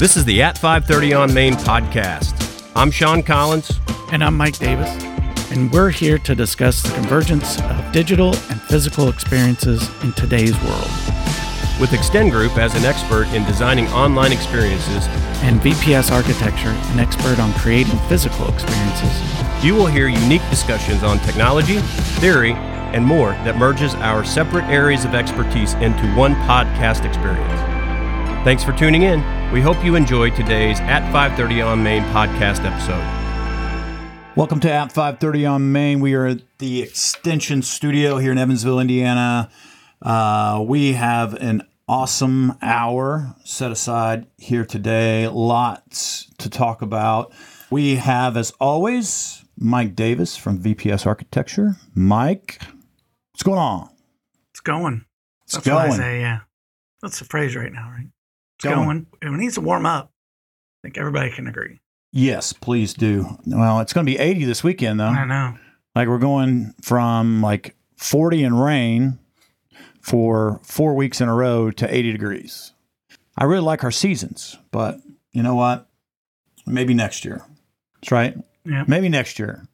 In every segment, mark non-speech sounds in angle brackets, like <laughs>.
This is the At 530 on Main podcast. I'm Sean Collins. And I'm Mike Davis. And we're here to discuss the convergence of digital and physical experiences in today's world. With Extend Group as an expert in designing online experiences and VPS Architecture, an expert on creating physical experiences, you will hear unique discussions on technology, theory, and more that merges our separate areas of expertise into one podcast experience. Thanks for tuning in. We hope you enjoyed today's At 530 on Main podcast episode. Welcome to At 530 on Main. We are at the Extension Studio here in Evansville, Indiana. Uh, we have an awesome hour set aside here today. Lots to talk about. We have, as always, Mike Davis from VPS Architecture. Mike, what's going on? It's going. It's That's going. what I say, yeah. That's the phrase right now, right? Going. going. It needs to warm up. I think everybody can agree. Yes, please do. Well, it's going to be 80 this weekend, though. I know. Like we're going from like 40 and rain for four weeks in a row to 80 degrees. I really like our seasons, but you know what? Maybe next year. That's right. Yeah. Maybe next year.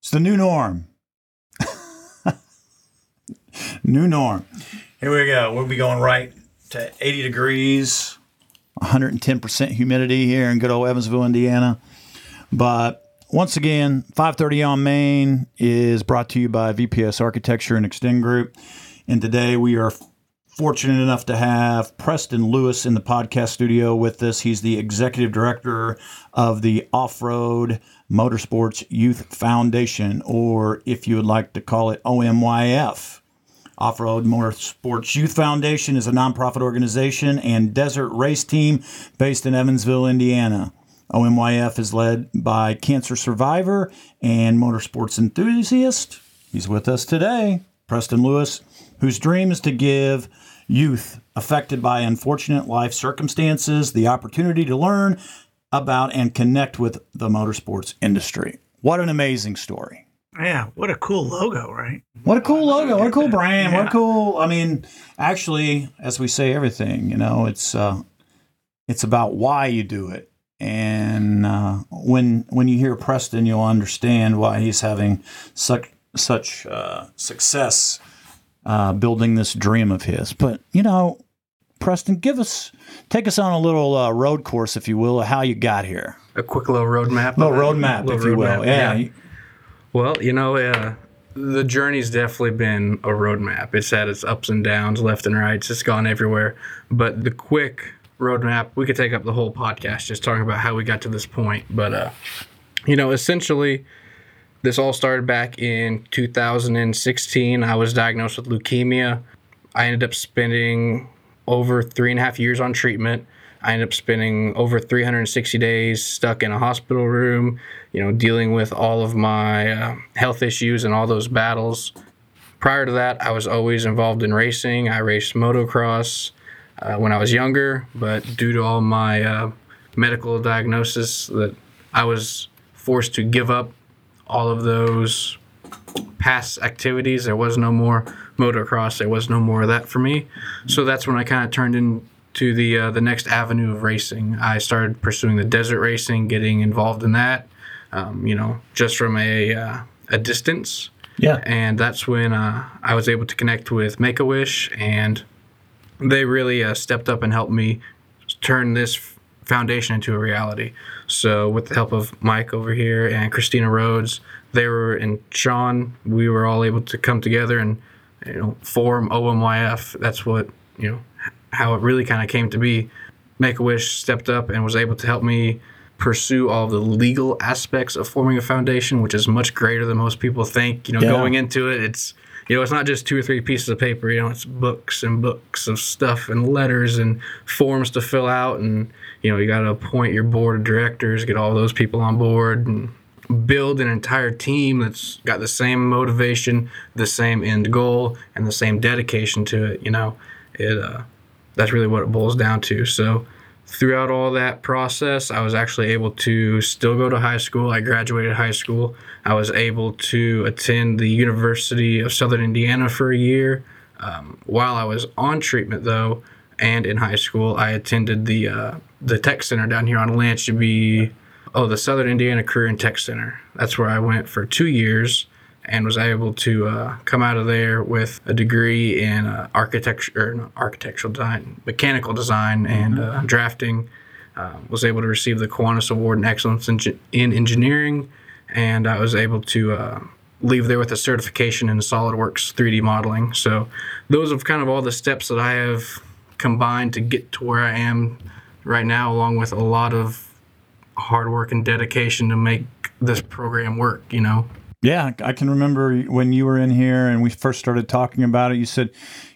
It's the new norm. <laughs> new norm. Here we go. We'll be going right to 80 degrees, 110% humidity here in good old Evansville, Indiana. But once again, 530 on Main is brought to you by VPS Architecture and Extend Group. And today we are fortunate enough to have Preston Lewis in the podcast studio with us. He's the executive director of the Off Road Motorsports Youth Foundation, or if you would like to call it OMYF. Off Road Motorsports Youth Foundation is a nonprofit organization and desert race team based in Evansville, Indiana. OMYF is led by cancer survivor and motorsports enthusiast. He's with us today, Preston Lewis, whose dream is to give youth affected by unfortunate life circumstances the opportunity to learn about and connect with the motorsports industry. What an amazing story. Yeah. What a cool logo, right? What a cool logo! What a cool brand! What a cool. I mean, actually, as we say everything, you know, it's uh, it's about why you do it. And uh, when when you hear Preston, you'll understand why he's having such such uh, success uh, building this dream of his. But you know, Preston, give us take us on a little uh, road course, if you will, of how you got here. a quick little roadmap. little roadmap, Little if you will. roadmap, Yeah. Well, you know, uh, the journey's definitely been a roadmap. It's had its ups and downs, left and right. It's gone everywhere. But the quick roadmap, we could take up the whole podcast just talking about how we got to this point. But, uh, you know, essentially, this all started back in 2016. I was diagnosed with leukemia. I ended up spending over three and a half years on treatment. I ended up spending over 360 days stuck in a hospital room, you know, dealing with all of my uh, health issues and all those battles. Prior to that, I was always involved in racing. I raced motocross uh, when I was younger, but due to all my uh, medical diagnosis, that I was forced to give up all of those past activities. There was no more motocross. There was no more of that for me. So that's when I kind of turned into the uh, the next avenue of racing. I started pursuing the desert racing, getting involved in that. Um, you know, just from a uh, a distance. Yeah. And that's when uh, I was able to connect with Make a Wish, and they really uh, stepped up and helped me turn this f- foundation into a reality. So, with the help of Mike over here and Christina Rhodes, they were and Sean, we were all able to come together and you know form OMYF. That's what you know how it really kind of came to be. Make a Wish stepped up and was able to help me pursue all the legal aspects of forming a foundation, which is much greater than most people think. You know, Yeah. going into it, it's you know, it's not just two or three pieces of paper. You know, it's books and books of stuff and letters and forms to fill out, and you know, you got to appoint your board of directors, get all those people on board, and build an entire team that's got the same motivation, the same end goal, and the same dedication to it. You know, it uh, that's really what it boils down to. So throughout all that process, I was actually able to still go to high school. I graduated high school. I was able to attend the University of Southern Indiana for a year. Um, while I was on treatment, though, and in high school, I attended the uh, the tech center down here on Lance to be oh the Southern Indiana Career and Tech Center. That's where I went for two years and was able to uh, come out of there with a degree in uh, architecture or architectural design, mechanical design, and uh, drafting. Uh, was able to receive the Kiwanis Award in Excellence in, in Engineering, and I was able to uh, leave there with a certification in SolidWorks 3D modeling. So those are kind of all the steps that I have combined to get to where I am right now, along with a lot of hard work and dedication to make this program work. You know. Yeah, I can remember when you were in here and we first started talking about it. You said,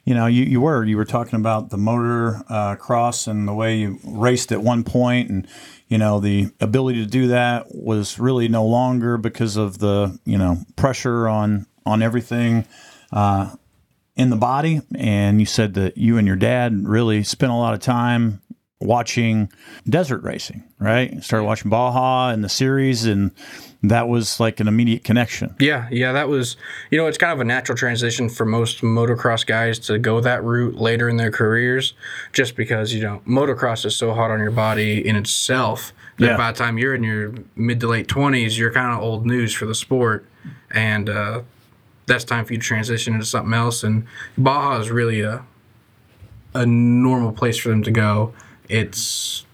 you know, you, you were you were talking about the motor uh, cross and the way you raced at one point, and you know the ability to do that was really no longer because of the you know pressure on on everything. Uh, in the body, and you said that you and your dad really spent a lot of time watching desert racing, right? Started watching Baja and the series, and that was like an immediate connection. Yeah, yeah, that was, you know, it's kind of a natural transition for most motocross guys to go that route later in their careers, just because, you know, motocross is so hard on your body in itself that yeah. by the time you're in your mid to late 20s, you're kind of old news for the sport. And, uh, that's time for you to transition into something else. And Baja is really a a normal place for them to go it's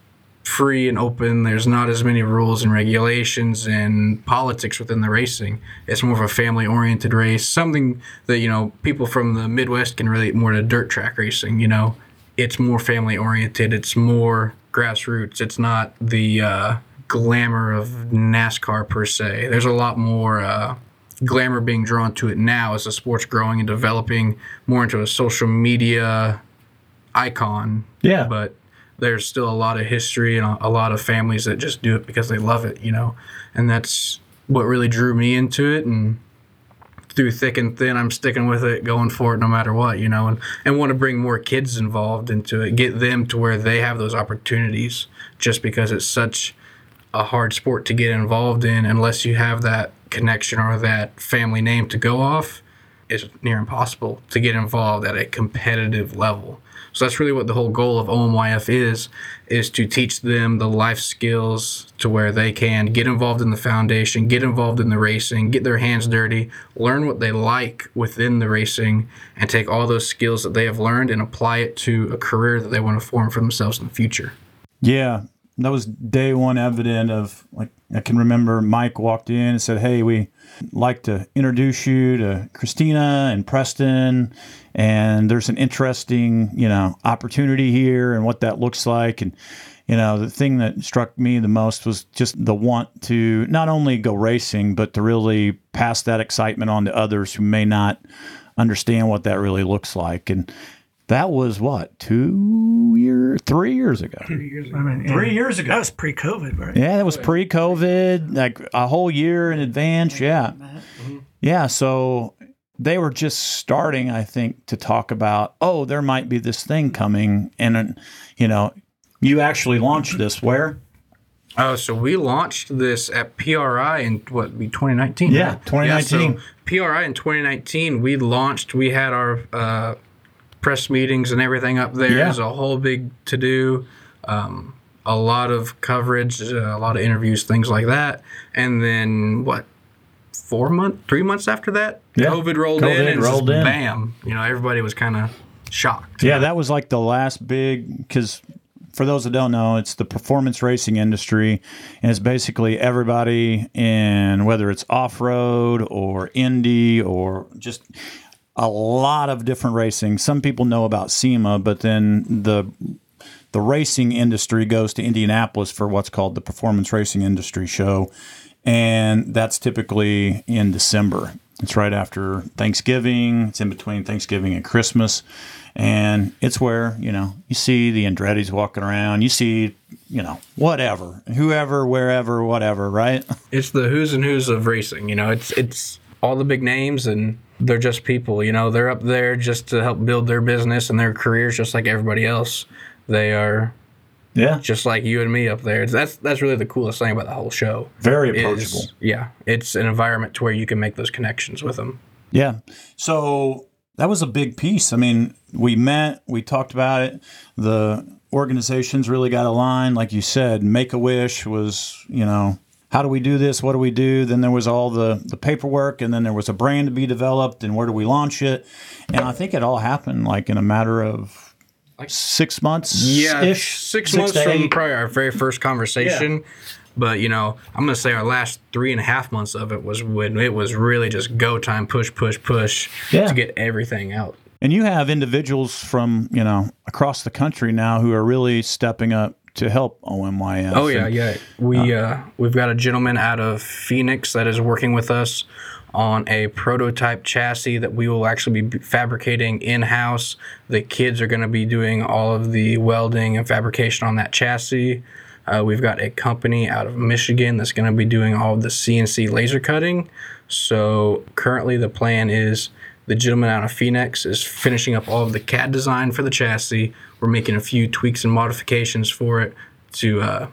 free and open. There's not as many rules and regulations and politics within the racing. It's more of a family oriented race, something that, you know, people from the Midwest can relate more to dirt track racing. You know, it's more family oriented, it's more grassroots. It's not the uh, glamour of NASCAR per se. There's a lot more. Uh, glamour being drawn to it now as the sport's growing and developing more into a social media icon. Yeah. But there's still a lot of history and a, lot of families that just do it because they love it, you know, and that's what really drew me into it. And through thick and thin, I'm sticking with it, going for it no matter what, you know, and, and want to bring more kids involved into it, get them to where they have those opportunities just because it's such a hard sport to get involved in unless you have that connection or that family name to go off. It's near impossible to get involved at a competitive level. So that's really what the whole goal of OMYF is, is to teach them the life skills to where they can get involved in the foundation, get involved in the racing, get their hands dirty, learn what they like within the racing, and take all those skills that they have learned and apply it to a career that they want to form for themselves in the future. Yeah, that was day one evident of like I can remember Mike walked in and said, "Hey, we like to introduce you to Christina and Preston, and there's an interesting, you know, opportunity here and what that looks like." And you know, the thing that struck me the most was just the want to not only go racing, but to really pass that excitement on to others who may not understand what that really looks like. And that was what two years, three years ago. Three years ago. I mean, three years ago. That was pre-COVID, right? Yeah, that was pre-COVID, like a whole year in advance. Yeah, yeah. So they were just starting, I think, to talk about, oh, there might be this thing coming, and you know, you actually launched this where? Oh, so we launched this at PRI in what be 2019? Yeah, 2019. Yeah, so PRI in 2019, we launched. We had our uh, press meetings and everything up there. Yeah. There's a whole big to do. Um, a lot of coverage, uh, a lot of interviews, things like that. And then what? Four months, three months after that, yeah. COVID rolled COVID in and rolled in. bam. You know, everybody was kind of shocked. Yeah, that was like the last big because for those that don't know, it's the performance racing industry, and it's basically everybody in whether it's off road or Indy or just a lot of different racing. Some people know about SEMA, but then the the racing industry goes to Indianapolis for what's called the Performance Racing Industry Show, and that's typically in December. It's right after Thanksgiving. It's in between Thanksgiving and Christmas, and it's where you know you see the Andretti's walking around. You see, you know, whatever, whoever, wherever, whatever, right? It's the who's and who's of racing. You know, it's it's all the big names and they're just people, you know, they're up there just to help build their business and their careers just like everybody else. They are yeah. Just like you and me up there. That's that's really the coolest thing about the whole show. Very approachable. Is, yeah. It's an environment to where you can make those connections with them. Yeah. So that was a big piece. I mean, we met, we talked about it. The organizations really got aligned, like you said. Make a Wish was, you know, how do we do this? What do we do? Then there was all the the paperwork, and then there was a brand to be developed, and where do we launch it? And I think it all happened like in a matter of like six months. Yeah, ish, six, months from eight. probably our very first conversation. But you know, I'm gonna say our last three and a half months of it was when it was really just go time, push, push, push Yeah. to get everything out. And you have individuals from you know across the country now who are really stepping up to help OMYF. Oh yeah, And- yeah. We uh, we've got a gentleman out of Phoenix that is working with us on a prototype chassis that we will actually be fabricating in house. The kids are going to be doing all of the welding and fabrication on that chassis. Uh, we've got a company out of Michigan that's going to be doing all of the CNC laser cutting. So currently, the plan is the gentleman out of Phoenix is finishing up all of the CAD design for the chassis. We're making a few tweaks and modifications for it to uh,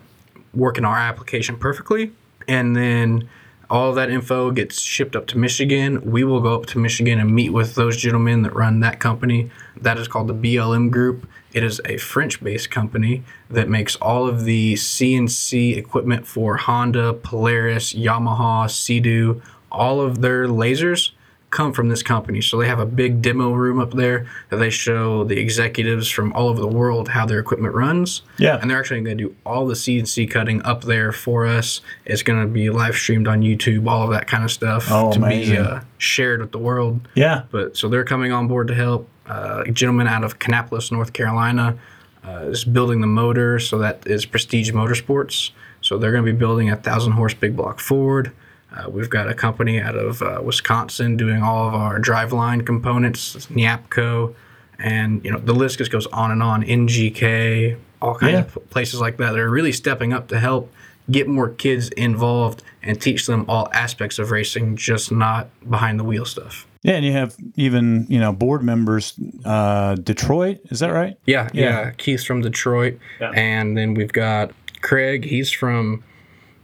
work in our application perfectly. And then all of that info gets shipped up to Michigan. We will go up to Michigan and meet with those gentlemen that run that company. That is called the BLM Group. It is a French based company that makes all of the CNC equipment for Honda, Polaris, Yamaha, Sea-Doo. All of their lasers come from this company. So they have a big demo room up there that they show the executives from all over the world how their equipment runs. Yeah. And they're actually going to do all the CNC cutting up there for us. It's going to be live streamed on YouTube, all of that kind of stuff Oh, to amazing. be uh, shared with the world. yeah. But so they're coming on board to help. Uh, a gentleman out of Kannapolis, North Carolina, uh, is building the motor. So that is Prestige Motorsports. So they're going to be building a thousand horse big block Ford. Uh, we've got a company out of uh, Wisconsin doing all of our driveline components, it's Nyapco, and you know the list just goes on and on. NGK, all kinds Yeah. of places like that. They're really stepping up to help get more kids involved and teach them all aspects of racing, just not behind the wheel stuff. Yeah, and you have even you know board members. Uh, Detroit, is that right? Yeah, Yeah. yeah. Keith's from Detroit, Yeah. and then we've got Craig. He's from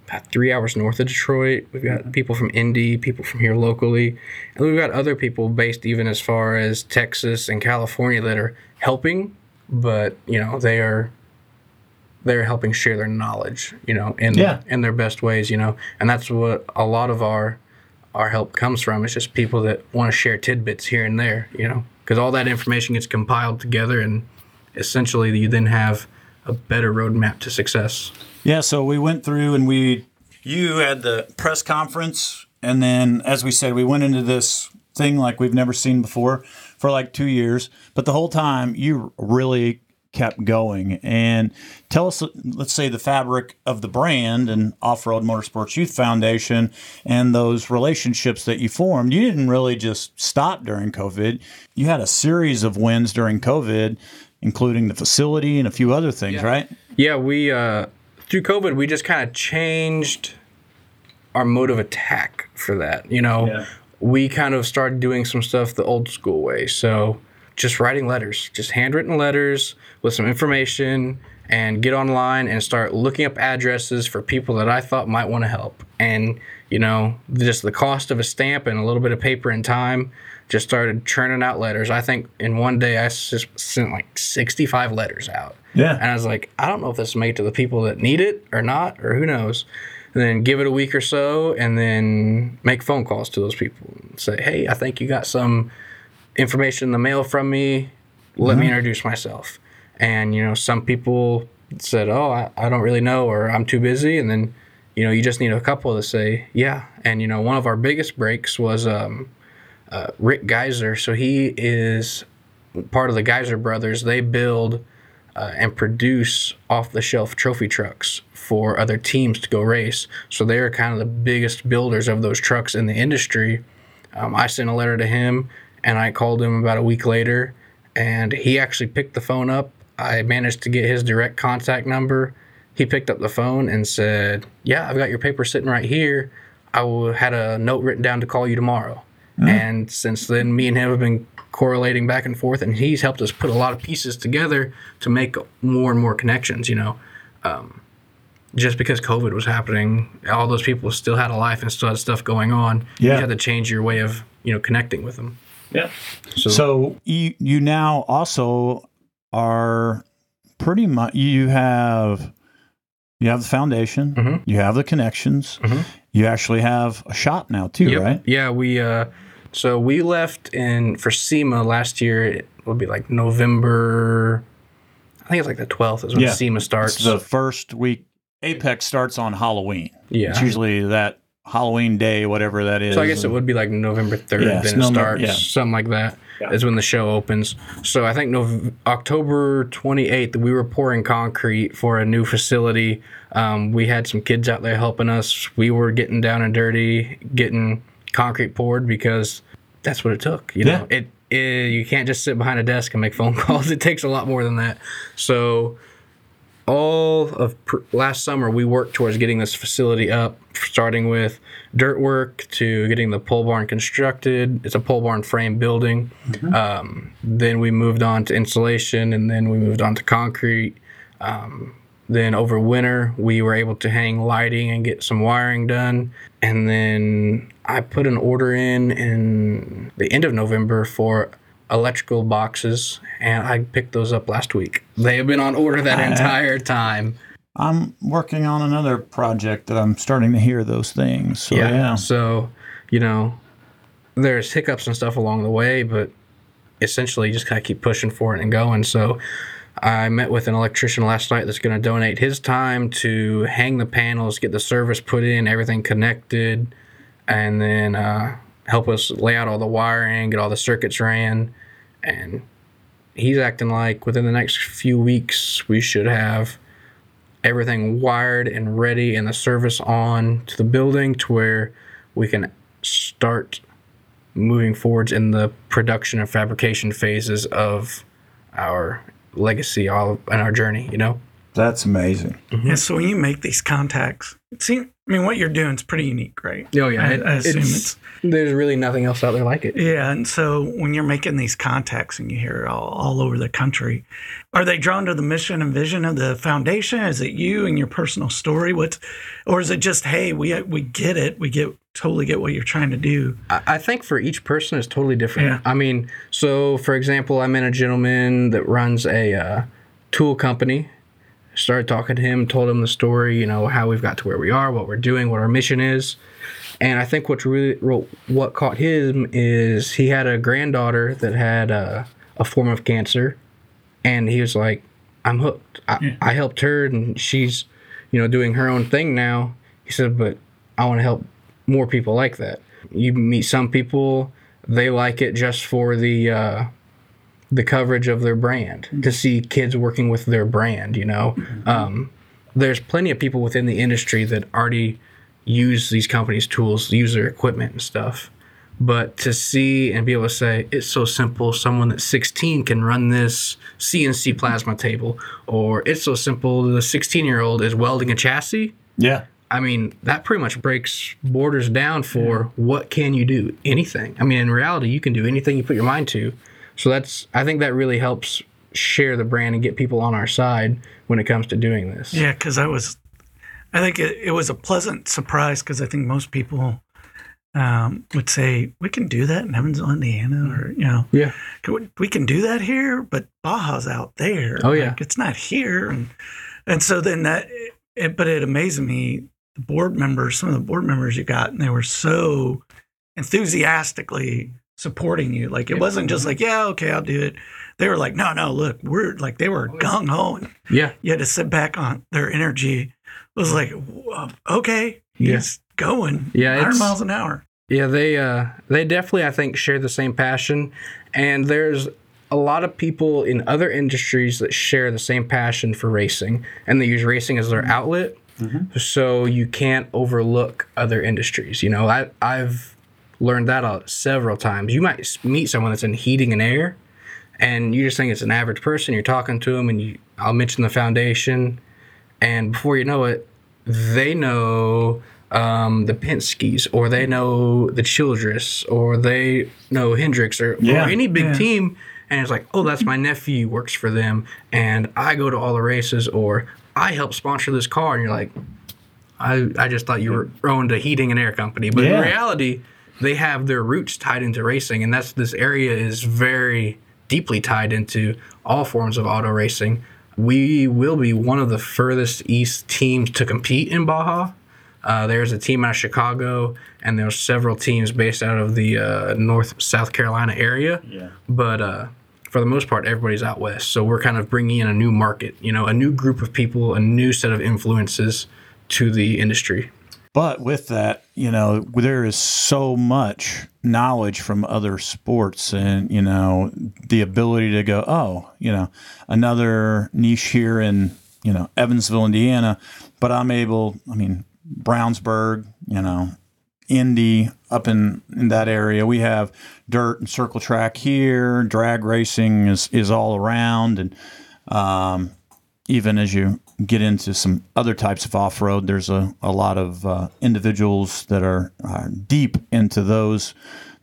about three hours north of Detroit. We've got mm-hmm. people from Indy, people from here locally, and we've got other people based even as far as Texas and California that are helping. But you know, they are they're helping share their knowledge, you know, in Yeah. in their best ways, you know, and that's what a lot of our our help comes from. It's just people that want to share tidbits here and there, you know, because all that information gets compiled together, and essentially you then have a better roadmap to success. Yeah, so we went through and we you had the press conference and then as we said we went into this thing like we've never seen before for like 2 years, but the whole time you really kept going and tell us let's say the fabric of the brand and Off-Road Motorsports Youth Foundation and those relationships that you formed. You didn't really just stop during COVID. You had a series of wins during COVID including the facility and a few other things, right? Yeah, we uh, through COVID we just kind of changed our mode of attack for that. You know, Yeah. we kind of started doing some stuff the old school way. So just writing letters, just handwritten letters with some information, and get online and start looking up addresses for people that I thought might want to help. And you know, just the cost of a stamp and a little bit of paper and time. Just started churning out letters. I think in one day I just sent like 65 letters out. Yeah. And I was like, I don't know if this is made to the people that need it or not, or who knows. And then give it a week or so, and then make phone calls to those people and say, Hey, I think you got some information in the mail from me. Let me introduce myself. And you know, some people said, Oh, I, I don't really know, or I'm too busy. And then, you know, you just need a couple to say, Yeah. And you know, one of our biggest breaks was um, uh, Rick Geiser. So he is part of the Geiser brothers. They build uh, and produce off the shelf trophy trucks for other teams to go race. So they're kind of the biggest builders of those trucks in the industry. Um, I sent a letter to him and I called him about a week later and he actually picked the phone up. I managed to get his direct contact number. He picked up the phone and said, Yeah, I've got your paper sitting right here. I will- had a note written down to call you tomorrow. And since then, me and him have been correlating back and forth, and he's helped us put a lot of pieces together to make more and more connections. You know, um, just because COVID was happening, all those people still had a life and still had stuff going on. Yeah. You had to change your way of you know connecting with them. Yeah. So, So you you now also are pretty much you have you have the foundation, Mhm. you have the connections, Mhm. you actually have a shop now too, Yep. right? Yeah, we uh so we left in for SEMA last year. It would be like November. I think it's like the twelfth is when Yeah. SEMA starts. It's the first week. AAPEX starts on Halloween. yeah. It's usually that Halloween day, whatever that is. So I guess it would be like November third. Yeah, then it November- starts yeah. something like that. Is Yeah. Is when the show opens. So I think Nov- October twenty eighth, we were pouring concrete for a new facility. Um, we had some kids out there helping us. We were getting down and dirty, getting concrete poured because that's what it took. You know, it, it you can't just sit behind a desk and make phone <laughs> calls. It takes a lot more than that. So all of pr- last summer we worked towards getting this facility up starting with dirt work to getting the pole barn constructed it's a pole barn frame building um, then we moved on to insulation and then we moved on to concrete um, then over winter we were able to hang lighting and get some wiring done and then i put an order in in the end of november for electrical boxes and i picked those up last week they have been on order that <laughs> entire time I'm working on another project that I'm starting to hear those things. So yeah. so you know there's hiccups and stuff along the way but essentially you just kind of keep pushing for it and going so I met with an electrician last night that's going to donate his time to hang the panels, get the service put in, everything connected, and then uh, help us lay out all the wiring, get all the circuits ran. And he's acting like within the next few weeks we should have everything wired and ready and the service on to the building to where we can start moving forwards in the production and fabrication phases of our legacy all in our journey you know That's amazing. Yeah, so when you make these contacts, it seems, I mean, what you're doing is pretty unique, right? oh yeah I, I assume it's- it's, there's really nothing else out there like it yeah. And so when you're making these contacts and you hear it all, all over the country, are they drawn to the mission and vision of the foundation? Is it you and your personal story? What's, or is it just, hey, we we get it, we get totally get what you're trying to do? I I think for each person is totally different. Yeah. I mean, so for example, I met a gentleman that runs a uh, tool company. Started talking to him, told him the story, you know, how we've got to where we are, what we're doing, what our mission is. And I think what's really what caught him is he had a granddaughter that had a, a form of cancer, and he was like, "I'm hooked. I, I helped her, and she's, you know, doing her own thing now." He said, "But I want to help more people like that. You meet some people, they like it just for the uh, the coverage of their brand to mm-hmm. see kids working with their brand. You know, mm-hmm. um, there's plenty of people within the industry that already use these companies' tools, use their equipment and stuff. But to see and be able to say it's so simple, someone that's 16 can run this CNC mm-hmm. plasma table, or it's so simple, the 16 year old is welding a chassis. Yeah. I mean, that pretty much breaks borders down for what can you do? Anything. I mean, in reality, you can do anything you put your mind to. So that's, I think that really helps share the brand and get people on our side when it comes to doing this. Yeah, because I was, I think it, it was a pleasant surprise because I think most people um, would say we can do that in Evansville, Indiana, or you know, Yeah. we, we can do that here, but Baja's out there. Oh, yeah. Like, it's not here, and and so then that, it, but it amazed me the board members, some of the board members you got, and they were so enthusiastically supporting you. Like it wasn't just like, yeah, okay, I'll do it. They were like, no, no, look, we're like they were gung ho, Yeah. you had to sit back on their energy. It was like, "Whoa, okay, he's going, Yeah, 100 it's- miles an hour. Yeah, they uh, they definitely I think share the same passion, and there's a lot of people in other industries that share the same passion for racing, and they use racing as their outlet. So you can't overlook other industries. You know, I I've learned that out several times. You might meet someone that's in heating and air, and you just think it's an average person. You're talking to them, and you I'll mention the foundation, and before you know it, they know um, the Penske's, or they know the Childress, or they know Hendricks, or, Yeah. or any big Yeah. team. And it's like, oh, that's my nephew works for them, and I go to all the races, or I help sponsor this car. And you're like, I, I just thought you were owned a heating and air company, but Yeah. in reality, they have their roots tied into racing, and that's this area is very deeply tied into all forms of auto racing. We will be one of the furthest east teams to compete in Baja. Uh, there's a team out of Chicago, and there's several teams based out of the uh, North South Carolina area. Yeah. But uh, for the most part, everybody's out west. So we're kind of bringing in a new market, you know, a new group of people, a new set of influences to the industry. But with that, you know, there is so much knowledge from other sports and, you know, the ability to go, oh, you know, another niche here in, you know, Evansville, Indiana, but I'm able, I mean, Brownsburg, you know, Indy up in, in that area. We have dirt and circle track here. Drag racing is, is all around. And um, even as you get into some other types of off road, there's a, a lot of uh, individuals that are uh, deep into those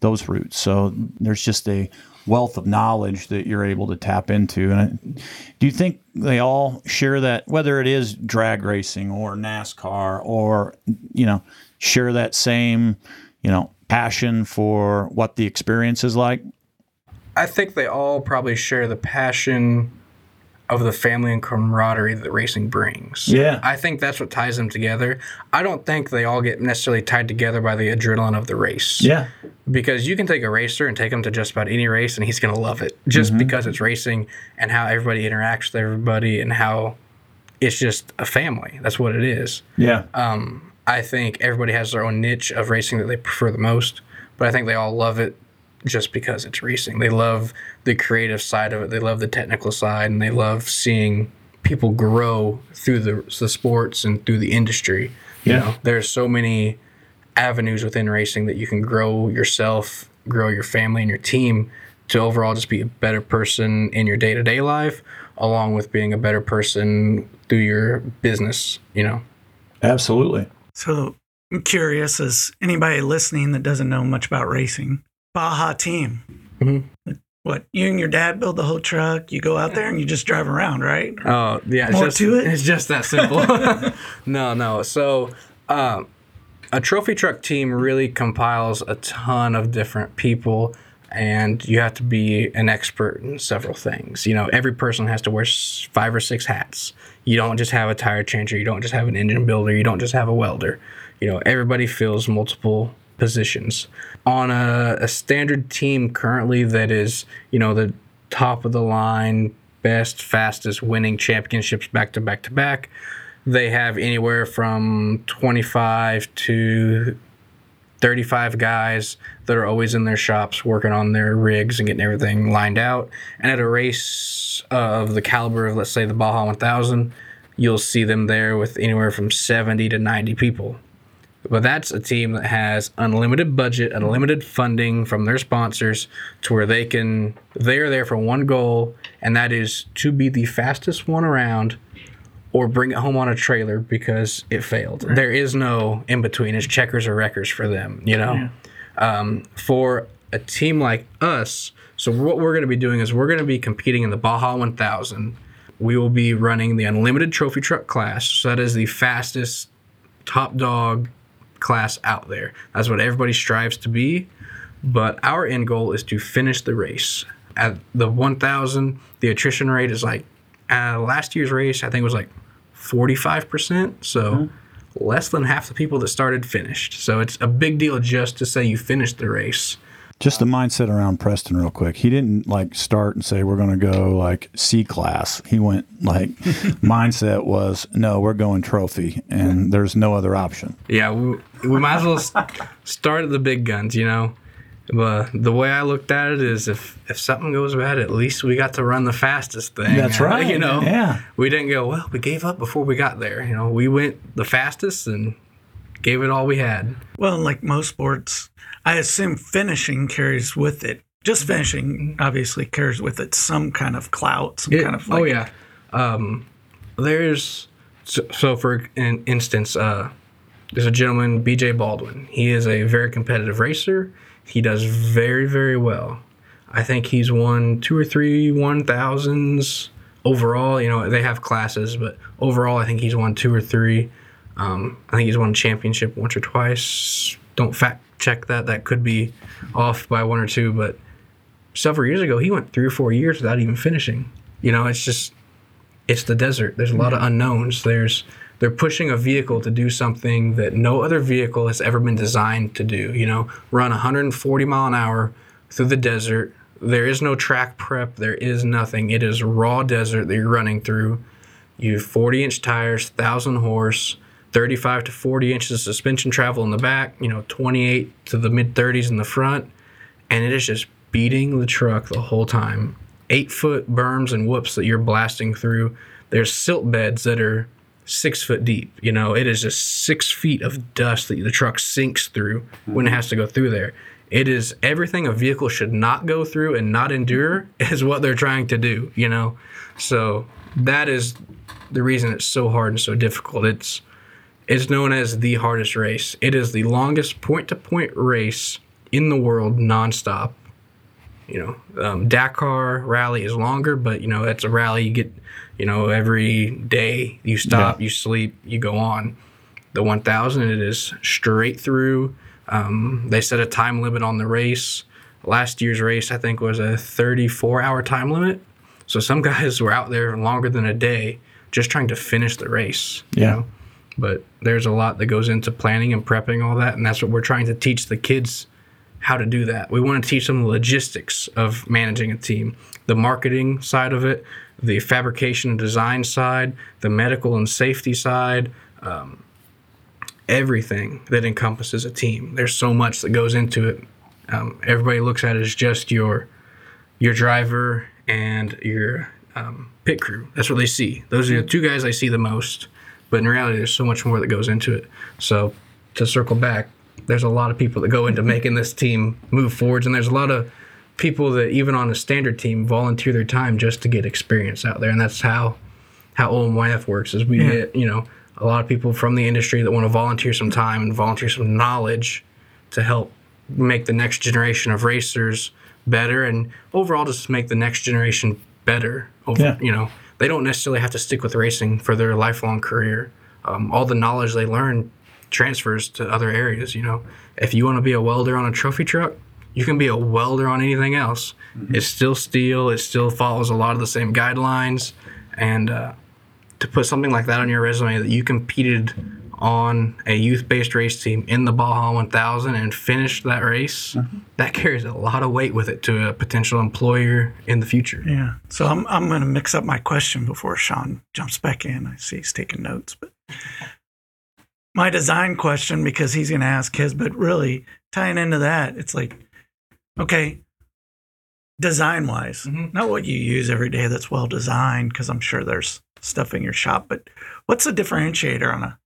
those routes. So there's just a wealth of knowledge that you're able to tap into. And I, do you think they all share that, whether it is drag racing or NASCAR, or you know, share that same you know passion for what the experience is like? I think they all probably share the passion of the family and camaraderie that racing brings. Yeah. I think that's what ties them together. I don't think they all get necessarily tied together by the adrenaline of the race. Yeah. Because you can take a racer and take him to just about any race and he's going to love it just because it's racing and how everybody interacts with everybody and how it's just a family. That's what it is. Yeah. Um, I think everybody has their own niche of racing that they prefer the most, but I think they all love it just because it's racing. They love the creative side of it. They love the technical side, and they love seeing people grow through the, the sports and through the industry. You Yeah. know, there's so many avenues within racing that you can grow yourself, grow your family and your team to overall just be a better person in your day to day life, along with being a better person through your business. You know. Absolutely. So I'm curious, as anybody listening that doesn't know much about racing, Baja team. Mhm. What you and your dad build the whole truck? You go out there and you just drive around, right? Oh yeah, More just, to it? It's just that simple. <laughs> <laughs> no, no. So, um, a trophy truck team really compiles a ton of different people, and you have to be an expert in several things. You know, every person has to wear five or six hats. You don't just have a tire changer. You don't just have an engine builder. You don't just have a welder. You know, everybody fills multiple positions. On a, a standard team currently that is you know the top of the line best fastest winning championships back to back to back they have anywhere from 25 to 35 guys that are always in their shops working on their rigs and getting everything lined out. And at a race of the caliber of let's say the baja 1000 you'll see them there with anywhere from 70 to 90 people but that's a team that has unlimited budget, unlimited funding from their sponsors to where they can they're there for one goal and that is to be the fastest one around or bring it home on a trailer because it failed. There is no in between. It's checkers or wreckers for them, you know. Um, for a team like us, so what we're going to be doing is we're going to be competing in the Baja 1000. We will be running the unlimited trophy truck class. So that is the fastest top dog class out there. That's what everybody strives to be. But our end goal is to finish the race. At the 1000, the attrition rate is like, uh, last year's race, I think it was like 45%. So less than half the people that started finished. So it's a big deal just to say you finished the race. Just the mindset around Preston, real quick. He didn't like start and say we're going to go like C class. He went like <laughs> mindset was no, we're going trophy, and there's no other option. Yeah, we, we might as well start at the big guns, you know. But the way I looked at it is, if if something goes bad, at least we got to run the fastest thing. That's <laughs> right. You know, Yeah. we didn't go well. We gave up before we got there. You know, we went the fastest and gave it all we had. Well, like most sports, I assume finishing carries with it. Just finishing obviously carries with it some kind of clout, some It- kind of like, oh yeah. Um, there's so, so for an instance, uh, there's a gentleman, B.J. Baldwin. He is a very competitive racer. He does very very well. I think he's won two or three one thousands overall. You know they have classes, but overall I think he's won two or three. Um, I think he's won a championship once or twice. Don't fact check that. That could be off by one or two, but several years ago, he went three or four years without even finishing. You know, it's just it's the desert. There's a lot of unknowns. There's they're pushing a vehicle to do something that no other vehicle has ever been designed to do. You know, run 140 mile an hour through the desert. There is no track prep. There is nothing. It is raw desert that you're running through. You have 40 inch tires, thousand horse, 35 to 40 inches of suspension travel in the back. You know, 28 to the mid 30s in the front, and it is just beating the truck the whole time. Eight foot berms and whoops that you're blasting through. There's silt beds that are six foot deep. You know, it is just six feet of dust that the truck sinks through when it mm-hmm. has to go through there. It is everything a vehicle should not go through and not endure <laughs> is what they're trying to do, you know? So that is the reason it's so hard and so difficult. It's it's known as the hardest race. It is the longest point to point race in the world nonstop. You know, um, Dakar rally is longer, but you know that's a rally you get. You know, every day you stop, you sleep, you go on. The 1000, it is straight through. Um, they set a time limit on the race. Last year's race, I think, was a 34 hour time limit. So some <laughs> guys were out there longer than a day just trying to finish the race. You Yeah. know? But there's a lot that goes into planning and prepping all that, and that's what we're trying to teach the kids how to do that. We want to teach them the logistics of managing a team, the marketing side of it, the fabrication and design side, the medical and safety side, um, everything that encompasses a team. There's so much that goes into it. Um, everybody looks at it as just your your driver and your um, pit crew. That's what they see. Those are the two guys I see the most. But in reality, there's so much more that goes into it. So to circle back, there's a lot of people that go into making this team move forwards, and there's a lot of people that even on a standard team volunteer their time just to get experience out there, and that's how how OMYF works. Is we Yeah. get you know a lot of people from the industry that want to volunteer some time and volunteer some knowledge to help make the next generation of racers better and overall just make the next generation better over Yeah. you know they don't necessarily have to stick with racing for their lifelong career. Um, all the knowledge they learn transfers to other areas you know. If you want to be a welder on a trophy truck you can be a welder on anything else. It's still steel it still follows a lot of the same guidelines and uh, to put something like that on your resume that you competed on a youth-based race team in the Baja 1000 and finished that race, that carries a lot of weight with it to a potential employer in the future. Yeah. So I'm I'm going to mix up my question before Sean jumps back in. I see he's taking notes, but my design question because he's going to ask his, but really tying into that, it's like, okay, design wise, Mhm. not what you use every day that's well designed, because I'm sure there's stuff in your shop, but what's the differentiator on a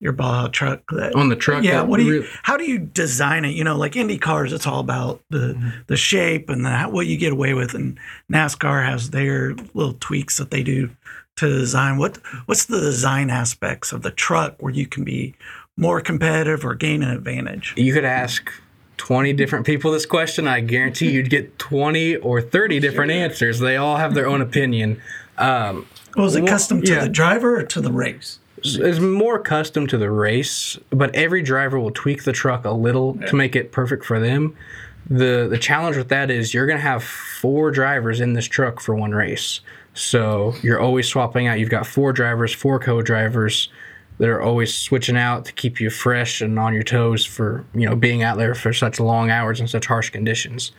your Baja truck that On the truck, yeah what do you re- how do you design it you know like indy cars it's all about the Mm-hmm. the shape and the, what you get away with and nascar has their little tweaks that they do to design what what's the design aspects of the truck where you can be more competitive or gain an advantage you could ask 20 different people this question. I guarantee you'd get 20 or 30 different answers. They all have their own opinion. Um, well is it Well, custom to yeah. the driver or to the race is more custom to the race, but every driver will tweak the truck a little to make it perfect for them. The the challenge with that is you're gonna have four drivers in this truck for one race. So you're always swapping out. You've got four drivers, four co-drivers that are always switching out to keep you fresh and on your toes for, you know, being out there for such long hours in such harsh conditions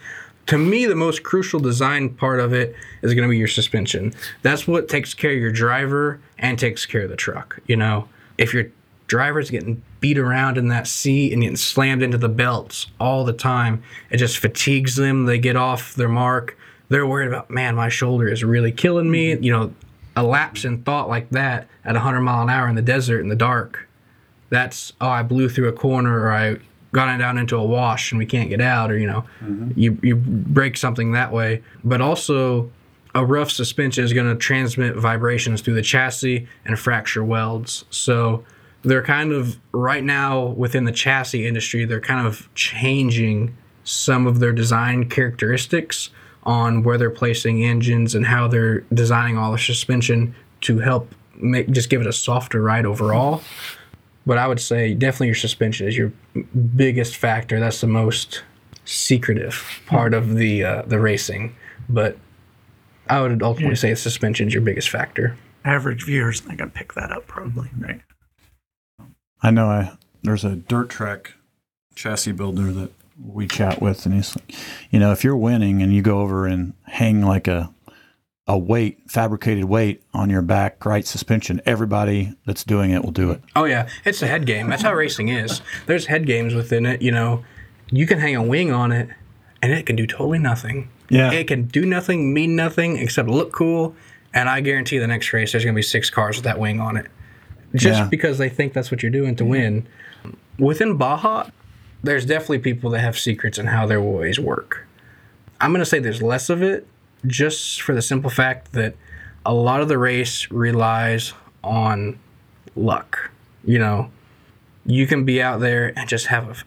to me, the most crucial design part of it is going to be your suspension. That's what takes care of your driver and takes care of the truck. You know, if your driver's getting beat around in that seat and getting slammed into the belts all the time, it just fatigues them. They get off their mark. They're worried about, man, my shoulder is really killing me. Mm-hmm. You know, a lapse in thought like that at 100 mile an hour in the desert in the dark that's oh I blew through a corner or I got down into a wash and we can't get out or you know mm-hmm. you you break something that way. But also a rough suspension is going to transmit vibrations through the chassis and fracture welds. So they're kind of right now within the chassis industry they're kind of changing some of their design characteristics on where they're placing engines and how they're designing all the suspension to help make just give it a softer ride overall But I would say definitely your suspension is your biggest factor. That's the most secretive part of the uh, the racing. But I would ultimately say suspension is your biggest factor. Average viewer's not gonna pick that up probably, right? I know I there's a dirt track chassis builder that we chat with, and he's like, you know, if you're winning and you go over and hang like a a weight, fabricated weight on your back right suspension, everybody that's doing it will do it. Oh yeah, it's a head game. That's how racing is. There's head games within it. You know, you can hang a wing on it, and it can do totally nothing. Yeah. It can do nothing, mean nothing, except look cool. And I guarantee the next race, there's gonna be six cars with that wing on it, just Yeah. because they think that's what you're doing to win. Within Baja, there's definitely people that have secrets in how their ways work. I'm gonna say there's less of it, just for the simple fact that a lot of the race relies on luck. You know, you can be out there and just have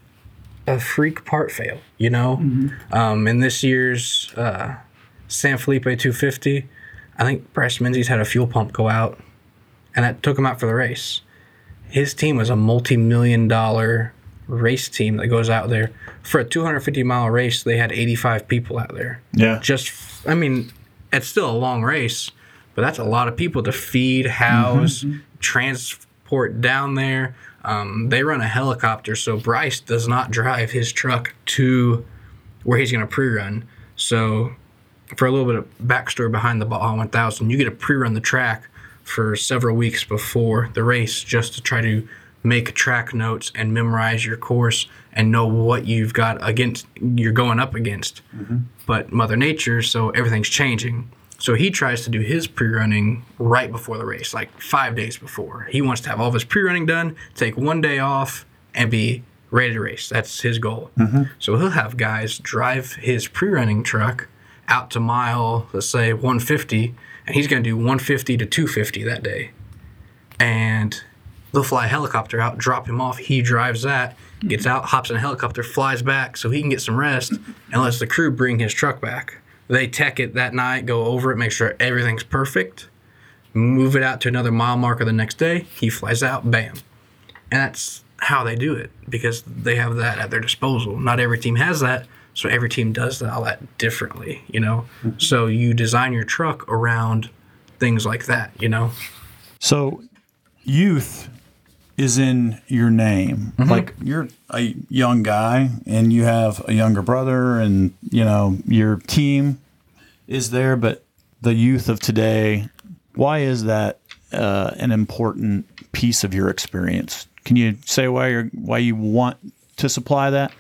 a, a freak part fail. You know, um, in this year's uh, San Felipe 250, I think Bryce Menzies had a fuel pump go out, and that took him out for the race. His team was a multi-million dollar race team that goes out there for a 250 mile race. They had 85 people out there Yeah. just I mean, it's still a long race, but that's a lot of people to feed, house, transport down there. Um, they run a helicopter, so Bryce does not drive his truck to where he's going to pre-run. So, for a little bit of backstory behind the Baja 1000, you get to pre-run the track for several weeks before the race just to try to make track notes and memorize your course and know what you've got against you're going up against mm-hmm. but Mother Nature, so everything's changing. So he tries to do his pre-running right before the race, like five days before. He wants to have all of his pre-running done, take one day off, and be ready to race. That's his goal. Mm-hmm. So he'll have guys drive his pre-running truck out to mile, let's say 150, and he's going to do 150 to 250 that day. And they'll fly a helicopter out, drop him off. He drives that, gets out, hops in a helicopter, flies back so he can get some rest, and lets the crew bring his truck back. They tech it that night, go over it, make sure everything's perfect, move it out to another mile marker the next day. He flies out, bam. And that's how they do it because they have that at their disposal. Not every team has that, so every team does all that differently, you know? Mm-hmm. So you design your truck around things like that, you know? So, youth is in your name. Like you're a young guy and you have a younger brother, and you know your team is there, but the youth of today. Why is that uh, an important piece of your experience? Can you say why you why you want to supply that?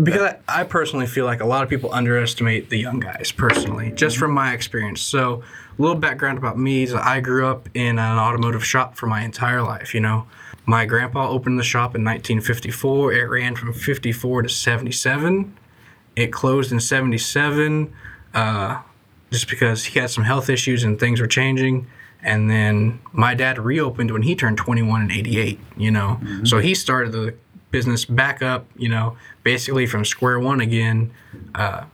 Because I, I personally feel like a lot of people underestimate the young guys, personally, just from my experience. So, a little background about me is I grew up in an automotive shop for my entire life. You know, my grandpa opened the shop in 1954. It ran from 54 to 77. It closed in 77 uh, just because he had some health issues and things were changing. And then my dad reopened when he turned 21 in 88, you know. So he started the business back up, you know, basically from square one again uh,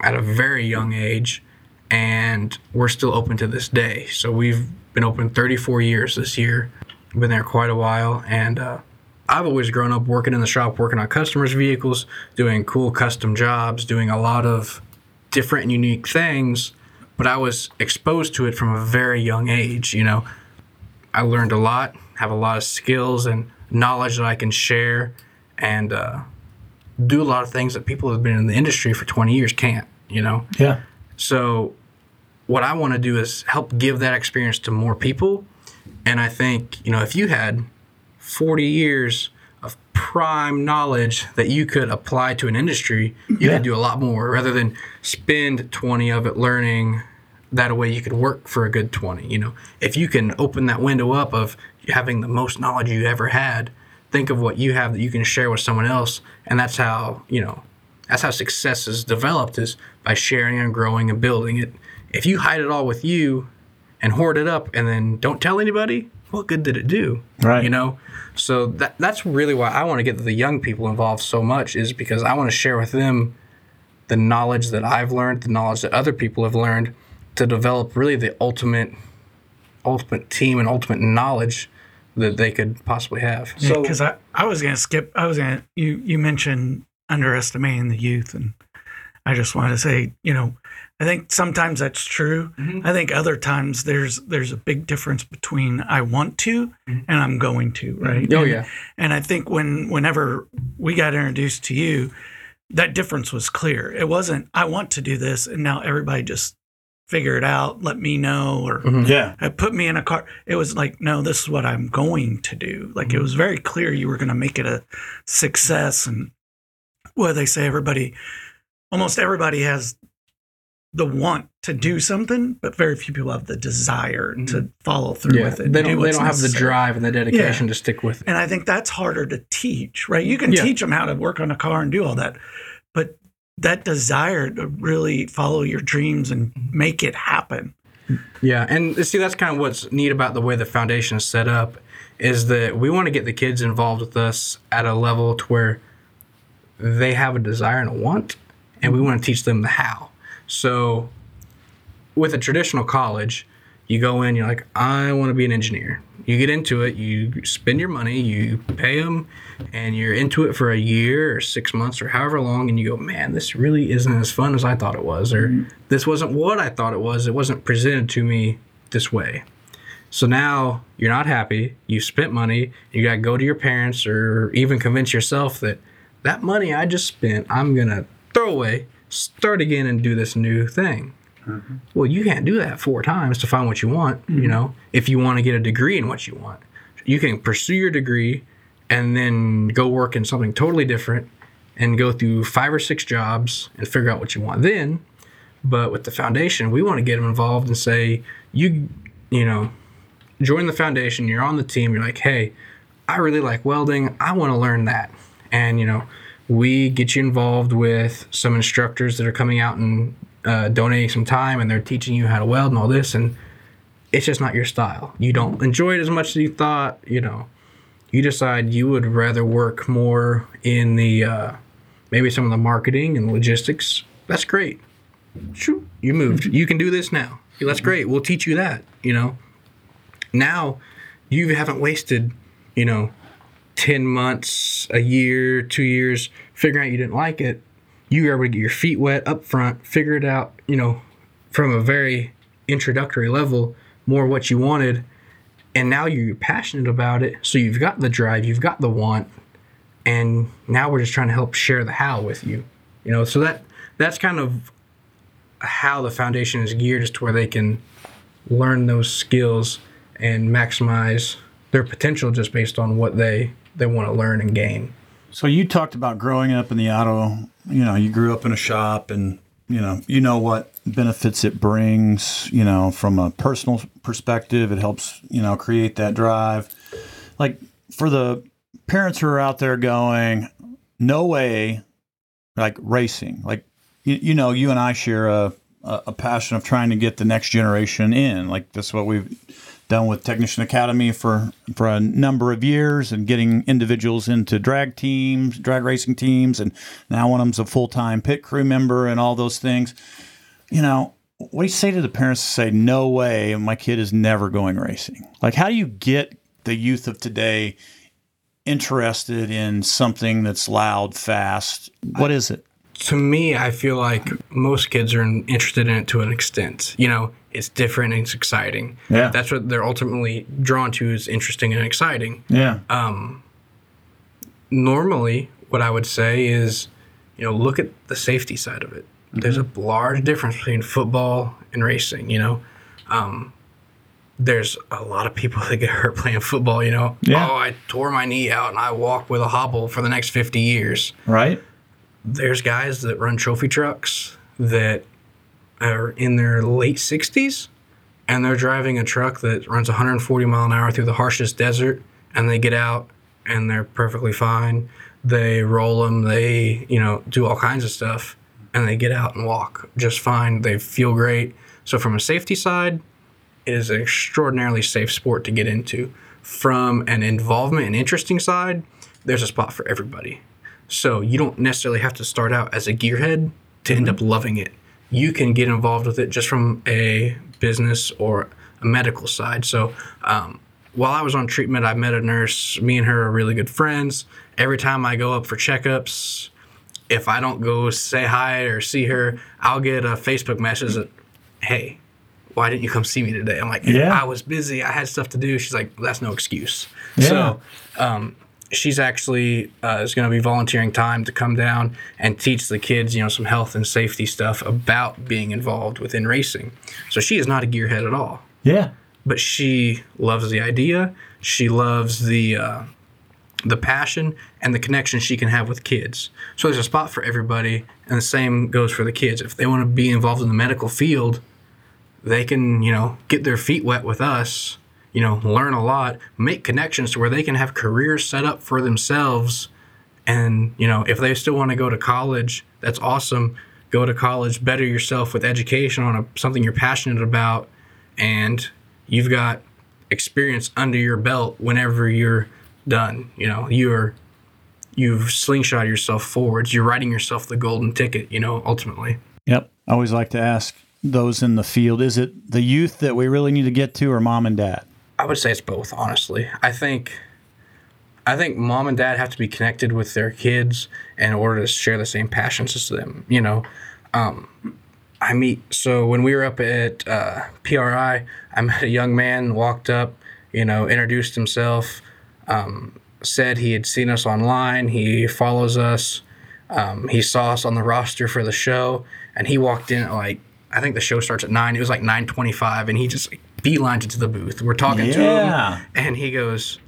at a very young age. And we're still open to this day. So we've been open 34 years this year. Been there quite a while. And uh, I've always grown up working in the shop, working on customers' vehicles, doing cool custom jobs, doing a lot of different and unique things. But I was exposed to it from a very young age. You know, I learned a lot, have a lot of skills and knowledge that I can share, and uh, do a lot of things that people who have been in the industry for 20 years can't. You know, Yeah. so what I want to do is help give that experience to more people. And I think, you know, if you had 40 years of prime knowledge that you could apply to an industry, you Yeah. could do a lot more rather than spend 20 of it learning. That way you could work for a good 20. You know, if you can open that window up of having the most knowledge you ever had, think of what you have that you can share with someone else. And that's how, you know, that's how success is developed is by sharing and growing and building it. If you hide it all with you and hoard it up and then don't tell anybody, what good did it do? Right. You know? So that that's really why I want to get the young people involved so much is because I want to share with them the knowledge that I've learned, the knowledge that other people have learned to develop really the ultimate ultimate team and ultimate knowledge that they could possibly have. So- because I, I was gonna skip. I was gonna you you mentioned underestimating the youth, and I just want to say, you know, I think sometimes that's true. Mhm. I think other times there's there's a big difference between I want to Mhm. and I'm going to, right? Oh And- yeah, And I think when whenever we got introduced to you, that difference was clear. It wasn't I want to do this, and now everybody just figure it out, let me know, or Mhm. Yeah. put me in a car. It was like, no, this is what I'm going to do. Like it was very clear you were going to make it a success. And what they say, everybody, almost everybody has the want to do mm-hmm. something, but very few people have the desire to mm-hmm. follow through yeah. with it. They do don't. They don't have the drive and the dedication to stick with it. And I think that's harder to teach, right? You can Yeah. teach them how to work on a car and do all that, but that desire to really follow your dreams and mm-hmm. make it happen. Yeah, and see that's kind of what's neat about the way the foundation is set up is that we want to get the kids involved with us at a level to where they have a desire and a want, and we want to teach them the how. So, with a traditional college, you go in, you're like, I want to be an engineer. You get into it, you spend your money, you pay them, and you're into it for a year or six months or however long, and you go, man, this really isn't as fun as I thought it was, or mm-hmm. this wasn't what I thought it was. It wasn't presented to me this way. So now you're not happy. You spent money. You got to go to your parents or even convince yourself that that money I just spent, I'm going to throw away, start again, and do this new thing. Mm-hmm. Well, you can't do that four times to find what you want, you mm-hmm. know, if you want to get a degree in what you want. You can pursue your degree and then go work in something totally different and go through five or six jobs and figure out what you want then. But with the foundation, we want to get them involved and say, you, you know, join the foundation, you're on the team, you're like, hey, I really like welding, I want to learn that. And, you know, we get you involved with some instructors that are coming out and uh, donating some time and they're teaching you how to weld and all this. And it's just not your style. You don't enjoy it as much as you thought, you know. You decide you would rather work more in the uh, maybe some of the marketing and logistics. That's great. Shoot, you moved. You can do this now. That's great. We'll teach you that, you know now you haven't wasted you know 10 months a year two years figuring out you didn't like it you were able to get your feet wet up front figure it out you know from a very introductory level more what you wanted and now you're passionate about it. So you've got the drive you've got the want and now we're just trying to help share the how with you you know? So that that's kind of how the foundation is geared as to where they can learn those skills and maximize their potential just based on what they they want to learn and gain. So you talked about growing up in the auto, you know, you grew up in a shop and you know, you know what benefits it brings, you know, from a personal perspective, it helps, you know, create that drive. Like for the parents who are out there going, no way, like racing, like you, you know, you and I share a, a a passion of trying to get the next generation in. Like that's what we've done with Technician Academy for for a number of years and getting individuals into drag teams, drag racing teams, and now one of them's a full time pit crew member and all those things. You know, what do you say to the parents to say, "No way, my kid is never going racing"? Like, how do you get the youth of today interested in something that's loud, fast? What is it? To me, I feel like most kids are interested in it to an extent. You know, it's different and it's exciting. Yeah. That's what they're ultimately drawn to is interesting and exciting. Yeah, Um, normally what I would say is, you know, look at the safety side of it. There's a large difference between football and racing, you know. Um, there's a lot of people <laughs> that get hurt playing football, you know. Yeah. Oh, I tore my knee out and I walk with a hobble for the next 50 years. right. There's guys that run trophy trucks that are in their late 60s and they're driving a truck that runs 140 mile an hour through the harshest desert and they get out and they're perfectly fine. They roll them they you know do all kinds of stuff and they get out and walk just fine. They feel great. So from a safety side it is an extraordinarily safe sport to get into. From an involvement and interesting side there's a spot for everybody. So you don't necessarily have to start out as a gearhead to end mm-hmm. up loving it. You can get involved with it just from a business or a medical side. So um, while I was on treatment, I met a nurse. Me and her are really good friends. Every time I go up for checkups, if I don't go say hi or see her, I'll get a Facebook message that, hey, why didn't you come see me today? I'm like, Yeah. I was busy. I had stuff to do. She's like, that's no excuse. Yeah. So um, she's actually uh, is going to be volunteering time to come down and teach the kids, you know, some health and safety stuff about being involved within racing. So she is not a gearhead at all Yeah. but she loves the idea. She loves the uh, the passion and the connection she can have with kids. So there's a spot for everybody, and the same goes for the kids. If they want to be involved in the medical field, they can you know get their feet wet with us. You know, learn a lot, make connections to where they can have careers set up for themselves. And you know, if they still want to go to college, that's awesome. Go to college, better yourself with education on a, something you're passionate about, and you've got experience under your belt whenever you're done. You know, you're you've slingshot yourself forwards. You're writing yourself the golden ticket. You know, ultimately. Yep. I always like to ask those in the field: Is it the youth that we really need to get to, or mom and dad? I would say it's both, honestly. I think I think mom and dad have to be connected with their kids in order to share the same passions as them. You know, um, I meet so when we were up at uh, PRI, I met a young man, walked up, you know, introduced himself, um, said he had seen us online, he follows us, um, he saw us on the roster for the show, and he walked in like I think the show starts at nine. It was like nine twenty-five, and he just like, beelined into the booth. We're talking to him, and he goes,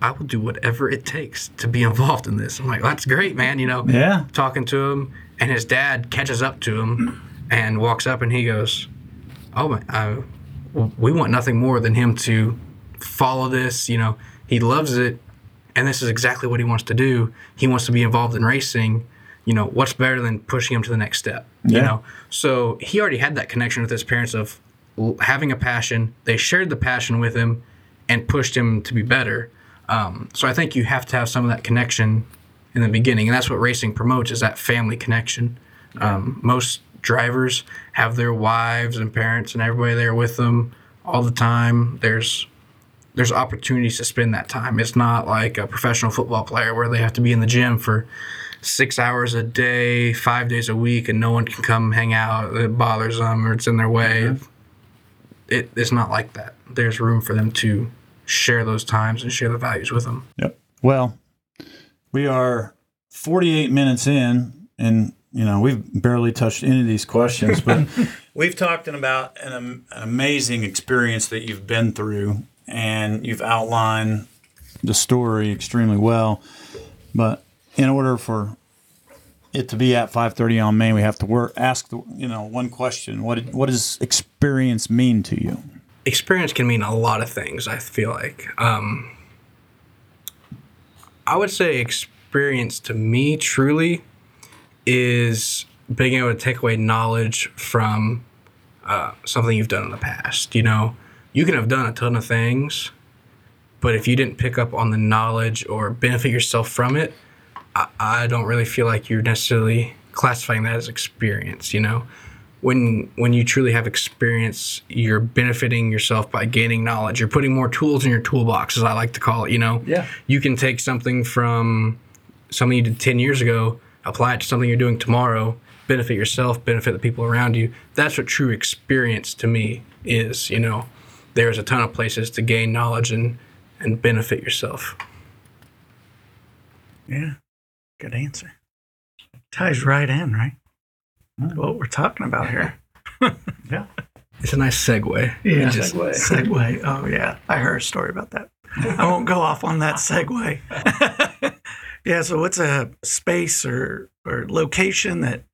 "I will do whatever it takes to be involved in this." I'm like, "That's great, man." You know, Yeah. talking to him, and his dad catches up to him and walks up, and he goes, "Oh my, uh, we want nothing more than him to follow this. You know, he loves it, and this is exactly what he wants to do. He wants to be involved in racing. You know, what's better than pushing him to the next step? You know, so he already had that connection with his parents of having a passion. They shared the passion with him and pushed him to be better. Um, so I think you have to have some of that connection in the beginning, and that's what racing promotes is that family connection. Um, most drivers have their wives and parents and everybody there with them all the time. There's there's opportunities to spend that time. It's not like a professional football player where they have to be in the gym for six hours a day, five days a week, and no one can come hang out. It bothers them or it's in their way. It, it's not like that. There's room for them to share those times and share the values with them. Yep. Well, we are 48 minutes in, and you know we've barely touched any of these questions, but <laughs> we've talked about an, an amazing experience that you've been through, and you've outlined the story extremely well. But in order for it to be at 5:30 on Main, we have to work. Ask the you know one question: What what does experience mean to you? experience can mean a lot of things. I feel like um, I would say experience to me truly is being able to take away knowledge from uh, something you've done in the past. You know, you can have done a ton of things, but if you didn't pick up on the knowledge or benefit yourself from it, I, I don't really feel like you're necessarily classifying that as experience. You know, when when you truly have experience, you're benefiting yourself by gaining knowledge. You're putting more tools in your toolbox, as I like to call it. You know, Yeah. you can take something from something you did ten years ago, apply it to something you're doing tomorrow, benefit yourself, benefit the people around you. That's what true experience to me is. You know, there's a ton of places to gain knowledge and and benefit yourself. Yeah. Good answer. Ties right in, right? What we're talking about here. <laughs> <laughs> yeah. It's a nice segue. Yeah. Just- Segue. <laughs> Oh, yeah. I heard a story about that. I won't go off on that segue. yeah. So, what's a space or, or location that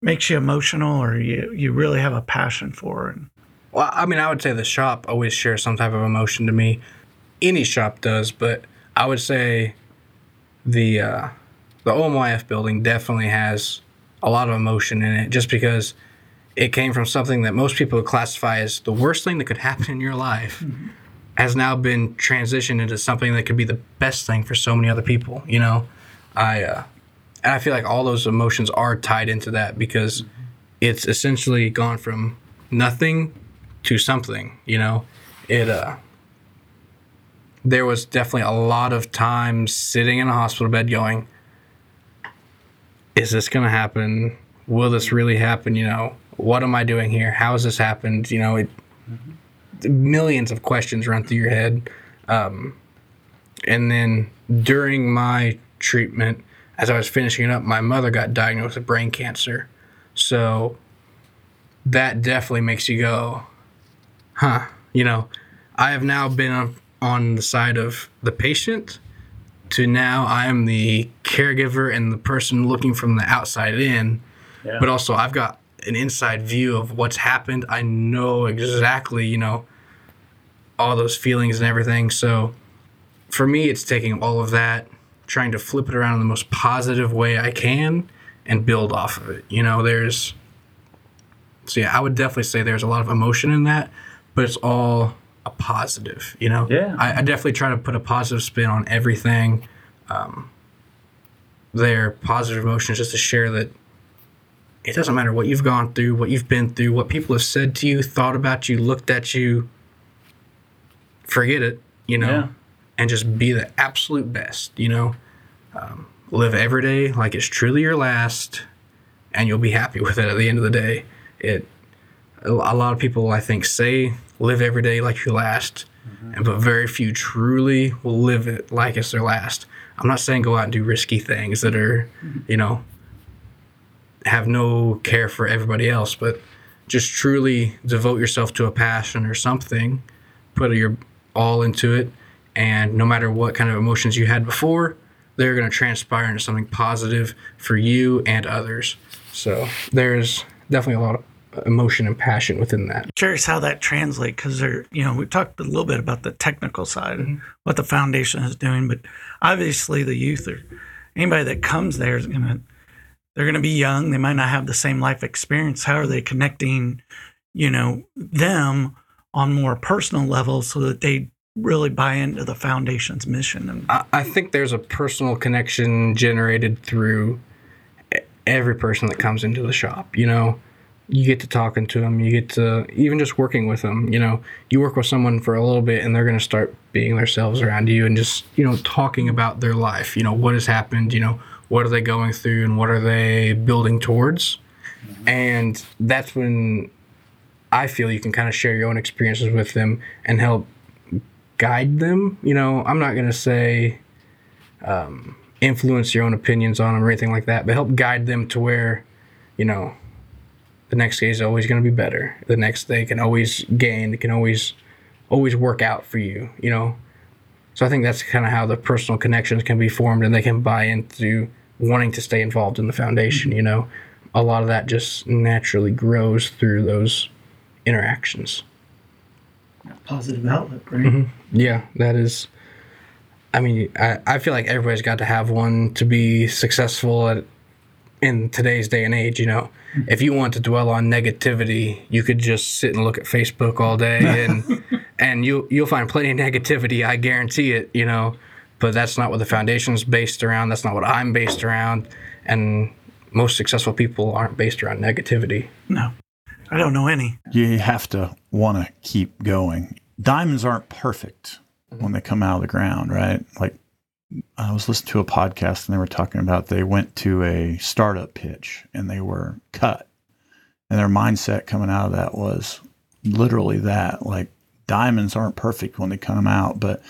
makes you emotional or you, you really have a passion for? And Well, I mean, I would say the shop always shares some type of emotion to me. Any shop does, but I would say the uh, the OMYF building definitely has a lot of emotion in it, just because it came from something that most people would classify as the worst thing that could happen in your life, has now been transitioned into something that could be the best thing for so many other people. You know, I uh, and I feel like all those emotions are tied into that because it's essentially gone from nothing to something. You know, it uh, there was definitely a lot of time sitting in a hospital bed going, is this going to happen? Will this really happen? You know, what am I doing here? How has this happened? You know, it, millions of questions run through your head. Um, and then during my treatment, as I was finishing it up, my mother got diagnosed with brain cancer. So that definitely makes you go, huh? You know, I have now been on, on the side of the patient to now I am the caregiver and the person looking from the outside in. Yeah. But also, I've got an inside view of what's happened. I know exactly, you know, all those feelings and everything. So for me, it's taking all of that, trying to flip it around in the most positive way I can and build off of it. You know, there's, so yeah, I would definitely say there's a lot of emotion in that, but it's all a positive, you know? Yeah. I, I definitely try to put a positive spin on everything. Um, their positive emotions just to share that it doesn't matter what you've gone through, what you've been through, what people have said to you, thought about you, looked at you. Forget it, you know, Yeah. and just be the absolute best, you know. Um, live every day like it's truly your last, and you'll be happy <laughs> with it at the end of the day. It. A a lot of people, I think, say live every day like your last, and but very few truly will live it like it's their last. I'm not saying go out and do risky things that are, you know, have no care for everybody else, but just truly devote yourself to a passion or something, put your all into it, and no matter what kind of emotions you had before, they're going to transpire into something positive for you and others. So there's definitely a lot of emotion and passion within that. Curious how that translates because they're, you know, we talked a little bit about the technical side and what the foundation is doing, but obviously the youth or anybody that comes there is going to, they're to be young. They might not have the same life experience. How are they connecting, you know, them on more personal levels so that they really buy into the foundation's mission? I, think there's a personal connection generated through every person that comes into the shop. You know, you get to talking to them, you get to even just working with them. You know, you work with someone for a little bit, and they're going to start being themselves around you and just you know talking about their life. You know, what has happened. You know, what are they going through, and what are they building towards. And that's when I feel you can kind of share your own experiences with them and help guide them. You know, I'm not going to say um, influence your own opinions on them or anything like that, but help guide them to where, you know, the next day is always going to be better. The next day can always gain, it can always, always work out for you, you know? So I think that's kind of how the personal connections can be formed and they can buy into wanting to stay involved in the foundation, you know? A lot of that just naturally grows through those interactions. positive outlook, right? Mm-hmm. Yeah, that is. I mean, I, I feel like everybody's got to have one to be successful at, in today's day and age. You know, if you want to dwell on negativity, you could just sit and look at Facebook all day, and <laughs> and you you'll find plenty of negativity. I guarantee it. You know, but that's not what the foundation's based around. That's not what I'm based around, and most successful people aren't based around negativity. No, I don't know any. you have to want to keep going. Diamonds aren't perfect when they come out of the ground, right? Like I was listening to a podcast and they were talking about they went to a startup pitch and they were cut. And their mindset coming out of that was literally that like diamonds aren't perfect when they come out, but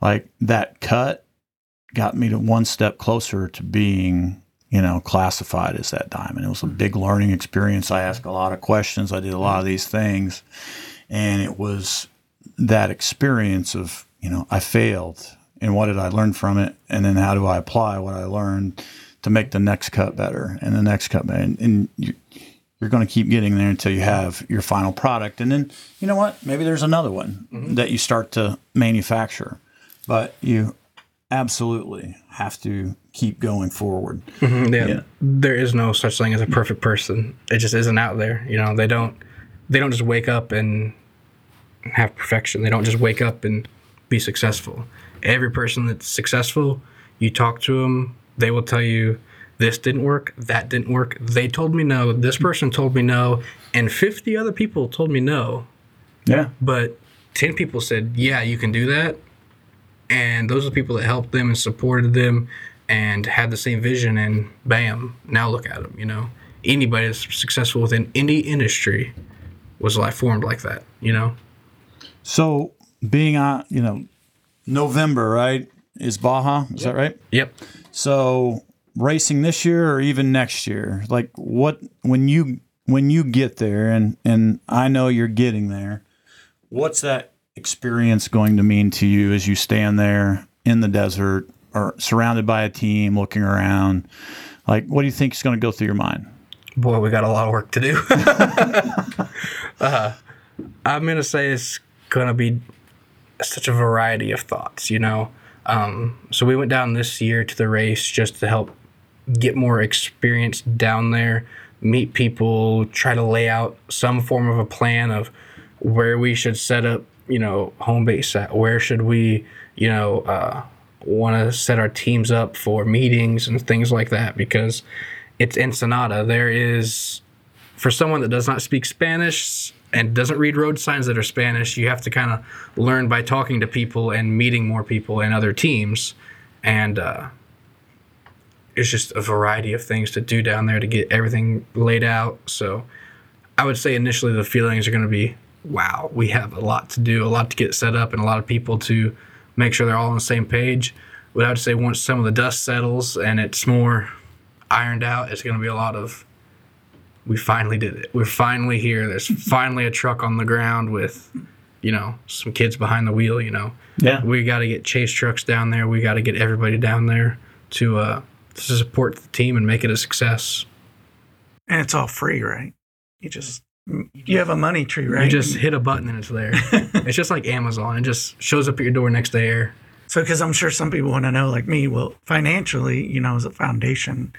like that cut got me to one step closer to being you know, classified as that diamond. It was a hmm. big learning experience. I asked a lot of questions. I did a lot of hmm. these things. And it was that experience of, you know, I failed and what did I learn from it? And then how do I apply what I learned to make the next cut better and the next cut better? And, and you, you're going to keep getting there until you have your final product. And then, you know what? Maybe there's another one mm-hmm. that you start to manufacture. But you absolutely have to keep going forward. Mm-hmm. Yeah, Yeah. there is no such thing as a perfect person. It just isn't out there. You know, they don't they don't just wake up and have perfection. They don't just wake up and be successful. Every person that's successful, you talk to them, they will tell you this didn't work, that didn't work. They told me no, this person told me no, and 50 other people told me no, Yeah. but 10 people said, "Yeah, you can do that." and those are the people that helped them and supported them and had the same vision and bam now look at them you know anybody that's successful within any industry was like formed like that you know So being on, you know, November, right? Is Baja? Is that right? yep So racing this year or even next year, like what when you when you get there and and I know you're getting there, what's that experience going to mean to you as you stand there in the desert or surrounded by a team looking around? Like what do you think is going to go through your mind? boy we got a lot of work to do <laughs> uh, i'm gonna say it's gonna be such a variety of thoughts you know um, so we went down this year to the race just to help get more experience down there meet people try to lay out some form of a plan of where we should set up you know home base at where should we you know uh, want to set our teams up for meetings and things like that because it's Ensenada. There is, for someone that does not speak Spanish and doesn't read road signs that are Spanish, you have to kind of learn by talking to people and meeting more people and other teams. And uh, it's just a variety of things to do down there to get everything laid out. So I would say initially the feelings are going to be wow, we have a lot to do, a lot to get set up, and a lot of people to make sure they're all on the same page. But I would say once some of the dust settles and it's more ironed out, it's going to be a lot of we finally did it. We're finally here. There's <laughs> finally a truck on the ground with, you know, some kids behind the wheel. You know, Yeah. we got to get chase trucks down there. We got to get everybody down there to uh, to support the team and make it a success. And it's all free, right? You just you have a money tree, right? You just hit a button and it's there. <laughs> it's just like Amazon. It just shows up at your door next day. Air. So, because I'm sure some people want to know, like me, well, financially, you know, as a foundation,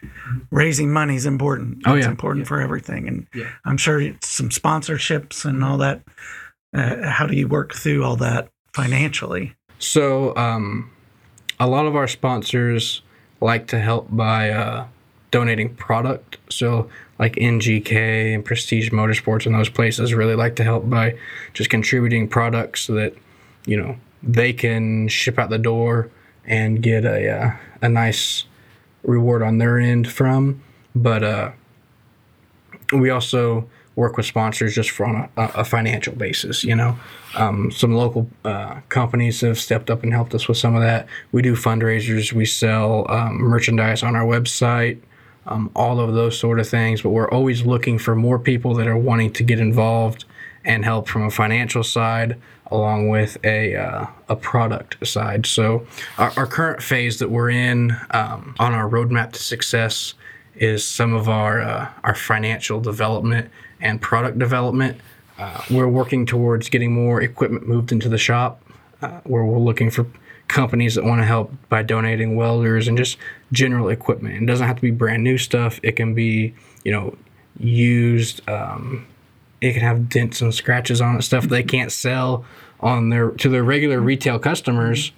raising money is important. Oh, it's yeah. important for everything, and Yeah. I'm sure it's some sponsorships and all that. Uh, how do you work through all that financially? So, um, a lot of our sponsors like to help by uh, donating product. So, like NGK and Prestige Motorsports and those places really like to help by just contributing products so that, you know, they can ship out the door and get a, uh, a nice reward on their end from. But uh, we also work with sponsors just for on a, a financial basis. You know, um, some local uh, companies have stepped up and helped us with some of that. We do fundraisers. We sell um, merchandise on our website. Um, all of those sort of things, but we're always looking for more people that are wanting to get involved and help from a financial side, along with a uh, a product side. So, our, our current phase that we're in um, on our roadmap to success is some of our uh, our financial development and product development. Uh, we're working towards getting more equipment moved into the shop, uh, where we're looking for companies that want to help by donating welders and just general equipment. It doesn't have to be brand new stuff. It can be you know used. Um, it can have dents and scratches on it, stuff they can't sell on their to their regular retail customers.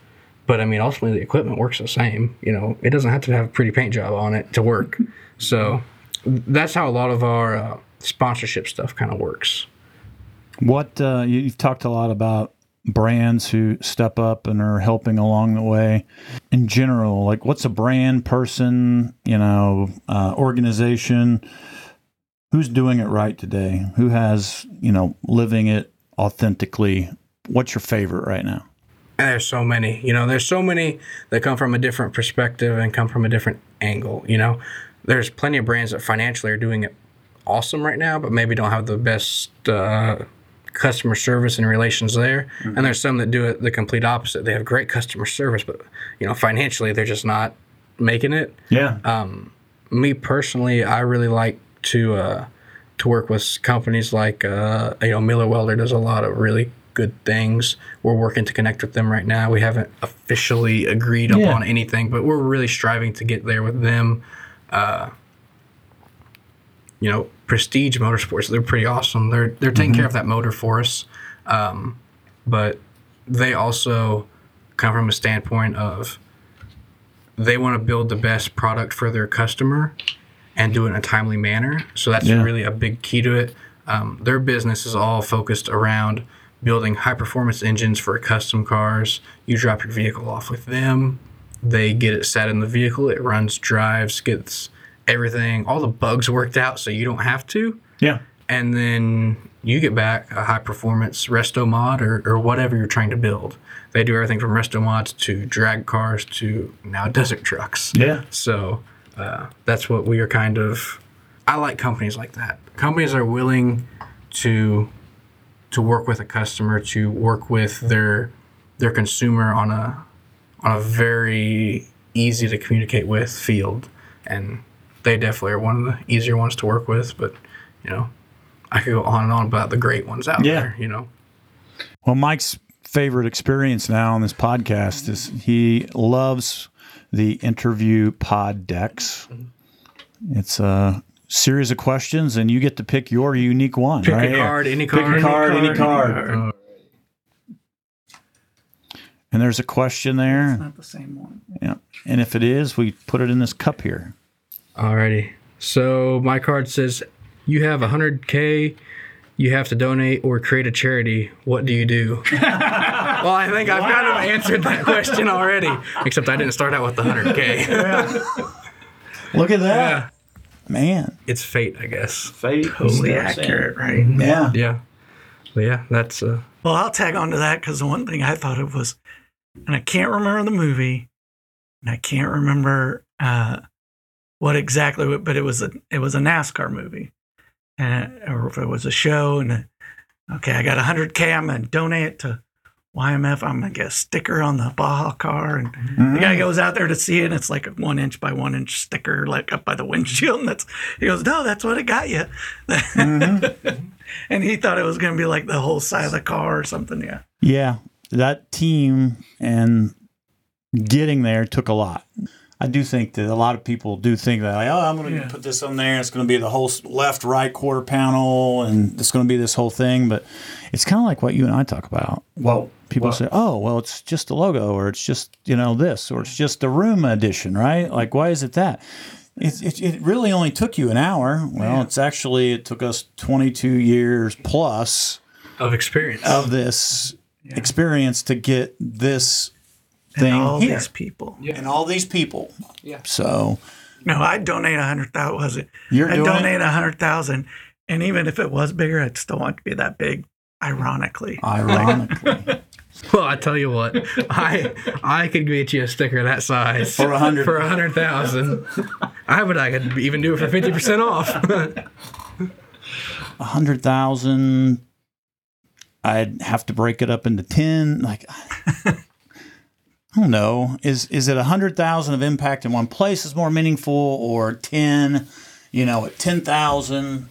But I mean, ultimately, the equipment works the same. You know, it doesn't have to have a pretty paint job on it to work. So that's how a lot of our uh, sponsorship stuff kind of works. What uh, you- you've talked a lot about brands who step up and are helping along the way. In general, like what's a brand, person, you know, uh, organization who's doing it right today? Who has you know living it authentically? What's your favorite right now? And there's so many, you know, there's so many that come from a different perspective and come from a different angle. You know, there's plenty of brands that financially are doing it awesome right now, but maybe don't have the best uh, customer service and relations there. And there's some that do it the complete opposite. They have great customer service, but you know, financially they're just not making it. Yeah, Me personally, I really like to uh, to work with companies like uh, you know Miller Welder does a lot of really good things. We're working to connect with them right now. We haven't officially agreed Yeah. upon anything, but we're really striving to get there with them. Uh, you know, Prestige Motorsports, they're pretty awesome. They're they're taking care of that motor for us, um, but they also come from a standpoint of they want to build the best product for their customer and do it in a timely manner. So that's Yeah. really a big key to it. Um, their business is all focused around building high performance engines for custom cars. You drop your vehicle off with them. They get it set in the vehicle. It runs, drives, gets everything, all the bugs worked out so you don't have to. Yeah. And then you get back a high performance resto mod or, or whatever you're trying to build. They do everything from resto mods to drag cars to now desert trucks. Yeah. So uh, that's what we are kind of. I like companies like that. Companies are willing to to work with a customer, to work with their their consumer on a on a very easy to communicate with field, and they definitely are one of the easier ones to work with. But you know, I could go on and on about the great ones out Yeah. there. You know, Well, Mike's favorite experience now on this podcast is he loves the interview pod decks. It's a series of questions, and you get to pick your unique one. pick right a card, any card, Pick card, a card, any card. Uh, And there's a question there. Not the same one. Yeah. And if it is, we put it in this cup here. Alrighty. So my card says you have 100k, you have to donate or create a charity. What do you do? <laughs> well, I think I've kind of answered that <laughs> question already, except I didn't start out with the 100k. Look at that. Man. it's fate, I guess. Fate. Totally accurate, right? Yeah. Yeah. But yeah, that's uh, Well, I'll tag on to that because the one thing I thought of was, and I can't remember the movie, and I can't remember uh, what exactly, but it was a it was a NASCAR movie, and or if it was a show. And uh, okay, I got hundred k. I'm gonna donate it to YMF. I'm gonna get a sticker on the Baja car, and the guy mm. goes out there to see it. and It's like a one inch by one inch sticker, like up by the windshield. And that's he goes, no, that's what it got you. Mm-hmm. <laughs> and he thought it was gonna be like the whole side of the car or something. Yeah. Yeah, that team and getting there took a lot. I do think that a lot of people do think that, like, oh, I'm going to Yeah. put this on there. It's going to be the whole left, right quarter panel, and it's going to be this whole thing. But it's kind of like what you and I talk about. Well, people say, oh, well, it's just the logo, or it's just you know this, or it's just the room edition, right? Like, why is it that? It, it, it really only took you an hour. Well, it's actually it took us 22 years plus of experience. of this experience to get this thing and all here these people. and all these people. Yeah. So No, I'd donate a hundred thousand. Was it? You're I'd doing donate a hundred thousand, and even if it was bigger, I'd still want it to be that big. Ironically, ironically, <laughs> Well, I tell you what, I I could get you a sticker that size For a hundred- for a hundred thousand. I would I could even do it for fifty percent off. a hundred thousand. I'd have to break it up into ten. Like I don't know. Is is it a hundred thousand of impact in one place is more meaningful, or ten? You know, at ten thousand.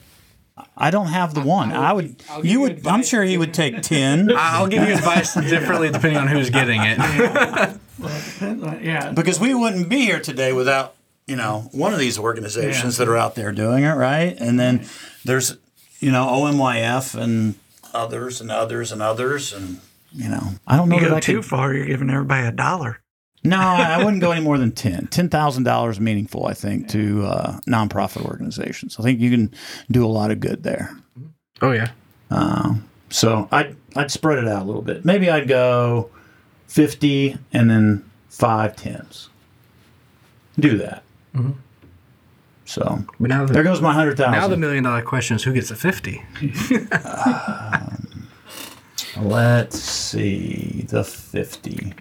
I don't have the one. I would. You would. I'm sure he would take ten. <laughs> I'll give you advice differently depending on who's getting it. <laughs> yeah. because we wouldn't be here today without you know one of these organizations that are out there doing it right and then there's you know omyf and others and others and others and you know i don't know You that go I too could, far, you're giving everybody a dollar. no i wouldn't go <laughs> any more than 10 $10000 meaningful i think to uh, nonprofit organizations. I think you can do a lot of good there. Oh yeah. Um, so i'd, I'd spread it out a little bit. Maybe i'd go 50 and then five tens. Do that. Mm-hmm. So But now There goes my hundred now the million dollar question is who gets a fifty? <laughs> Um, Let's see the fifty.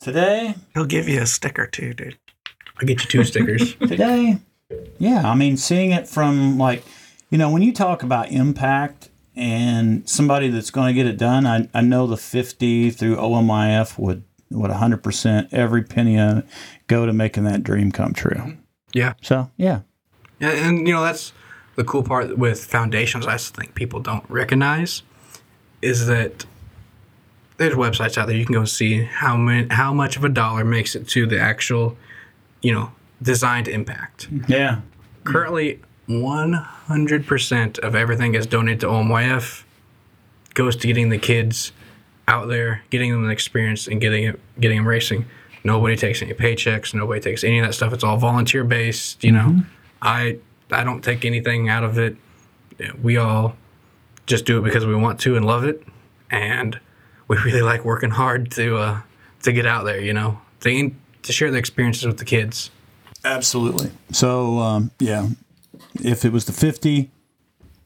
Today, He'll give you a sticker too, dude. I'll get you two stickers. <laughs> today, yeah. I mean, seeing it from like, you know, when you talk about impact and somebody that's going to get it done, I, I know the fifty through OMYF would would hundred percent every penny of it go to making that dream come true. yeah. So yeah, Yeah, and you know that's the cool part with foundations. I think people don't recognize is that there's websites out there you can go see how many, how much of a dollar makes it to the actual, you know, designed impact. yeah, Currently, 100% of everything is donated to OMYF goes to getting the kids out there, getting them an experience, and getting it, getting them racing. Nobody takes any paychecks. Nobody takes any of that stuff. It's all volunteer based. You know, mm-hmm. I I don't take anything out of it. We all just do it because we want to and love it, and we <laughs> really like working hard to uh, to get out there. You know, to to share the experiences with the kids. Absolutely. So um, yeah, if it was the 50,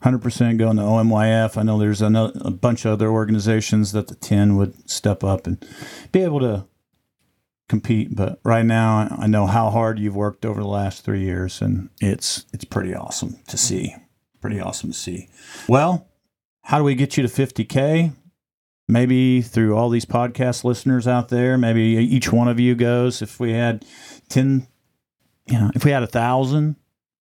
100% going to OMYF. I know there's a, a bunch of other organizations that the 10 would step up and be able to compete. But right now, I know how hard you've worked over the last three years, and it's it's pretty awesome to see. Pretty awesome to see. Well, how do we get you to 50k? Maybe through all these podcast listeners out there. Maybe each one of you goes. If we had 10, you know, if we had a thousand,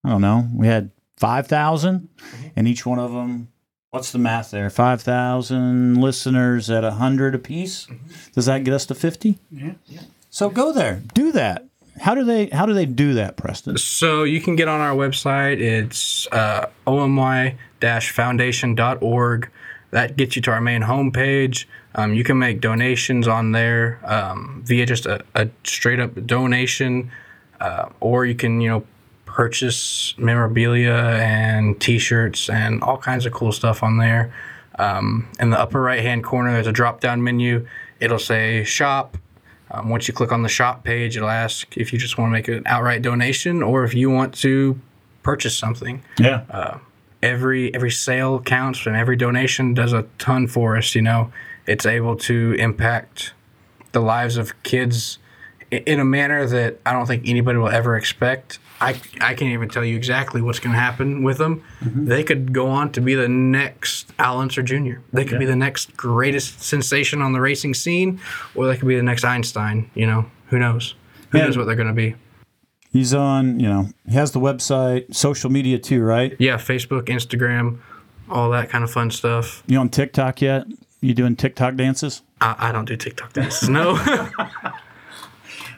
I don't know, we had 5,000 mm-hmm. and each one of them what's the math there 5,000 listeners at 100 apiece mm-hmm. does that get us to 50 Yeah. yeah. so go there do that how do they how do they do that preston So you can get on our website. It's uh, omy-foundation.org. That gets you to our main homepage. Um, you can make donations on there um, via just a, a straight up donation, uh, or you can you know purchase memorabilia and T-shirts and all kinds of cool stuff on there. Um, in the upper right hand corner, there's a drop down menu. It'll say shop. Um, once you click on the shop page, it'll ask if you just want to make an outright donation or if you want to purchase something. yeah Every every sale counts and every donation does a ton for us. You know, it's able to impact the lives of kids in a manner that I don't think anybody will ever expect. I, I can't even tell you exactly what's going to happen with them. Mm-hmm. They could go on to be the next Al Unser Jr. They could be the next greatest sensation on the racing scene, or they could be the next Einstein. You know, who knows? Who Yeah. knows what they're going to be? he's on you know he has the website social media too right Yeah, Facebook, Instagram, all that kind of fun stuff. you on tiktok yet you doing tiktok dances I, I don't do TikTok dances. No. <laughs> <laughs>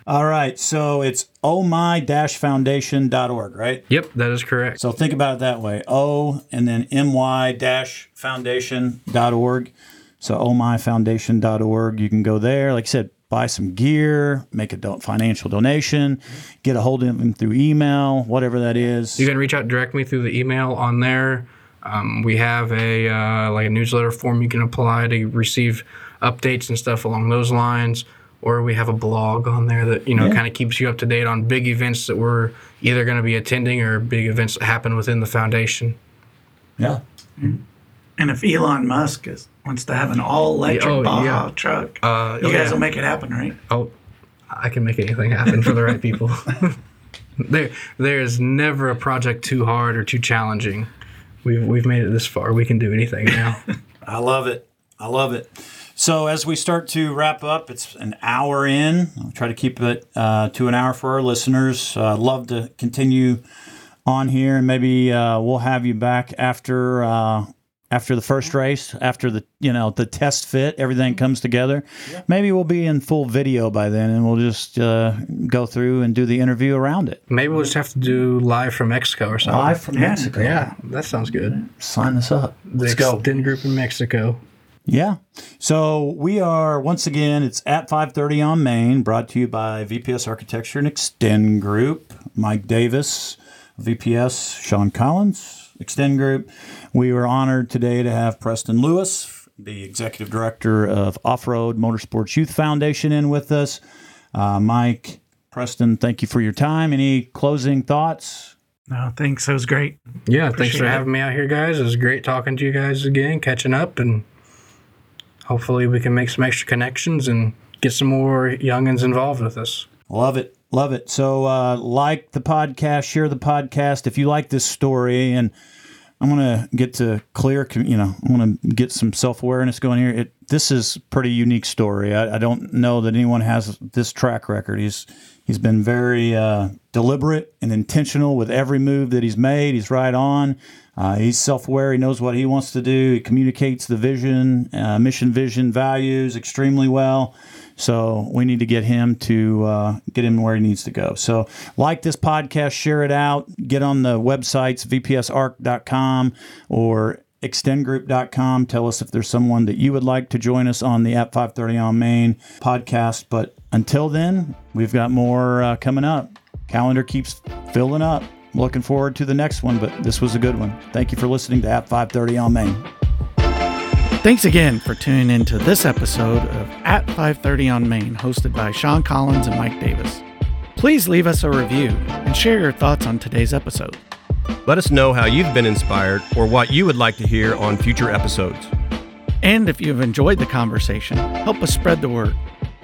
all right so it's oh my-foundation.org right yep, that is correct. So think about it that way. O and then my-foundation.org. So omyfoundation.org. You can go there. Like I said, buy some gear, make a do- financial donation, get a hold of them through email, whatever that is. You can reach out directly through the email on there. Um, we have a uh, like a newsletter form you can apply to receive updates and stuff along those lines. Or we have a blog on there that you know Yeah. kind of keeps you up to date on big events that we're either going to be attending or big events that happen within the foundation. yeah. And if Elon Musk is, wants to have an all electric Yeah, oh, Baja yeah. truck, Uh, you oh, guys yeah. will make it happen, right? Oh, I can make anything happen for the right people. <laughs> <laughs> there, there is never a project too hard or too challenging. We've we've made it this far. We can do anything now. <laughs> I love it. I love it. So as we start to wrap up, it's an hour in. I'll try to keep it uh, to an hour for our listeners. Uh, love to continue on here, and maybe uh, we'll have you back after uh, after the first race, after the you know the test fit, everything comes together. Maybe we'll be in full video by then, and we'll just uh, go through and do the interview around it. Maybe we'll just have to do live from Mexico or something. Live from Mexico. Yeah, that sounds good. Sign us up. The Let's go. extended group in Mexico. Yeah. So we are once again. It's at 5:30 on Main, brought to you by VPS Architecture and Extend Group. Mike Davis, VPS. Sean Collins, Extend Group. We were honored today to have Preston Lewis, the executive director of Off Road Motorsports Youth Foundation, in with us. Uh, Mike, Preston, thank you for your time. Any closing thoughts? No, thanks. That was great. Yeah, thanks for it. having me out here, guys. It was great talking to you guys again, catching up, and hopefully we can make some extra connections and get some more youngins involved with us. Love it. Love it. So, uh, like the podcast, share the podcast. If you like this story, and I'm going to get to clear, you know, I want to get some self awareness going here. It, this is pretty unique story. I, I don't know that anyone has this track record. He's he's been very uh, deliberate and intentional with every move that he's made. He's right on. Uh, he's self aware. He knows what he wants to do. He communicates the vision, uh, mission, vision, values extremely well. So we need to get him to uh, get him where he needs to go. So like this podcast, share it out. Get on the websites vpsarc.com or extendgroup.com. Tell us if there's someone that you would like to join us on the At 530 on Main podcast. But until then, we've got more uh, coming up. Calendar keeps filling up. Looking forward to the next one, but this was a good one. Thank you for listening to At 530 on Main. Thanks again for tuning in to this episode of At 530 on Main, hosted by Sean Collins and Mike Davis. Please leave us a review and share your thoughts on today's episode. Let us know how you've been inspired or what you would like to hear on future episodes. And if you've enjoyed the conversation, help us spread the word.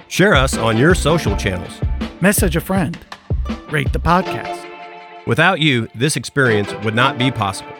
Share us on your social channels. Message a friend. Rate the podcast. Without you, this experience would not be possible.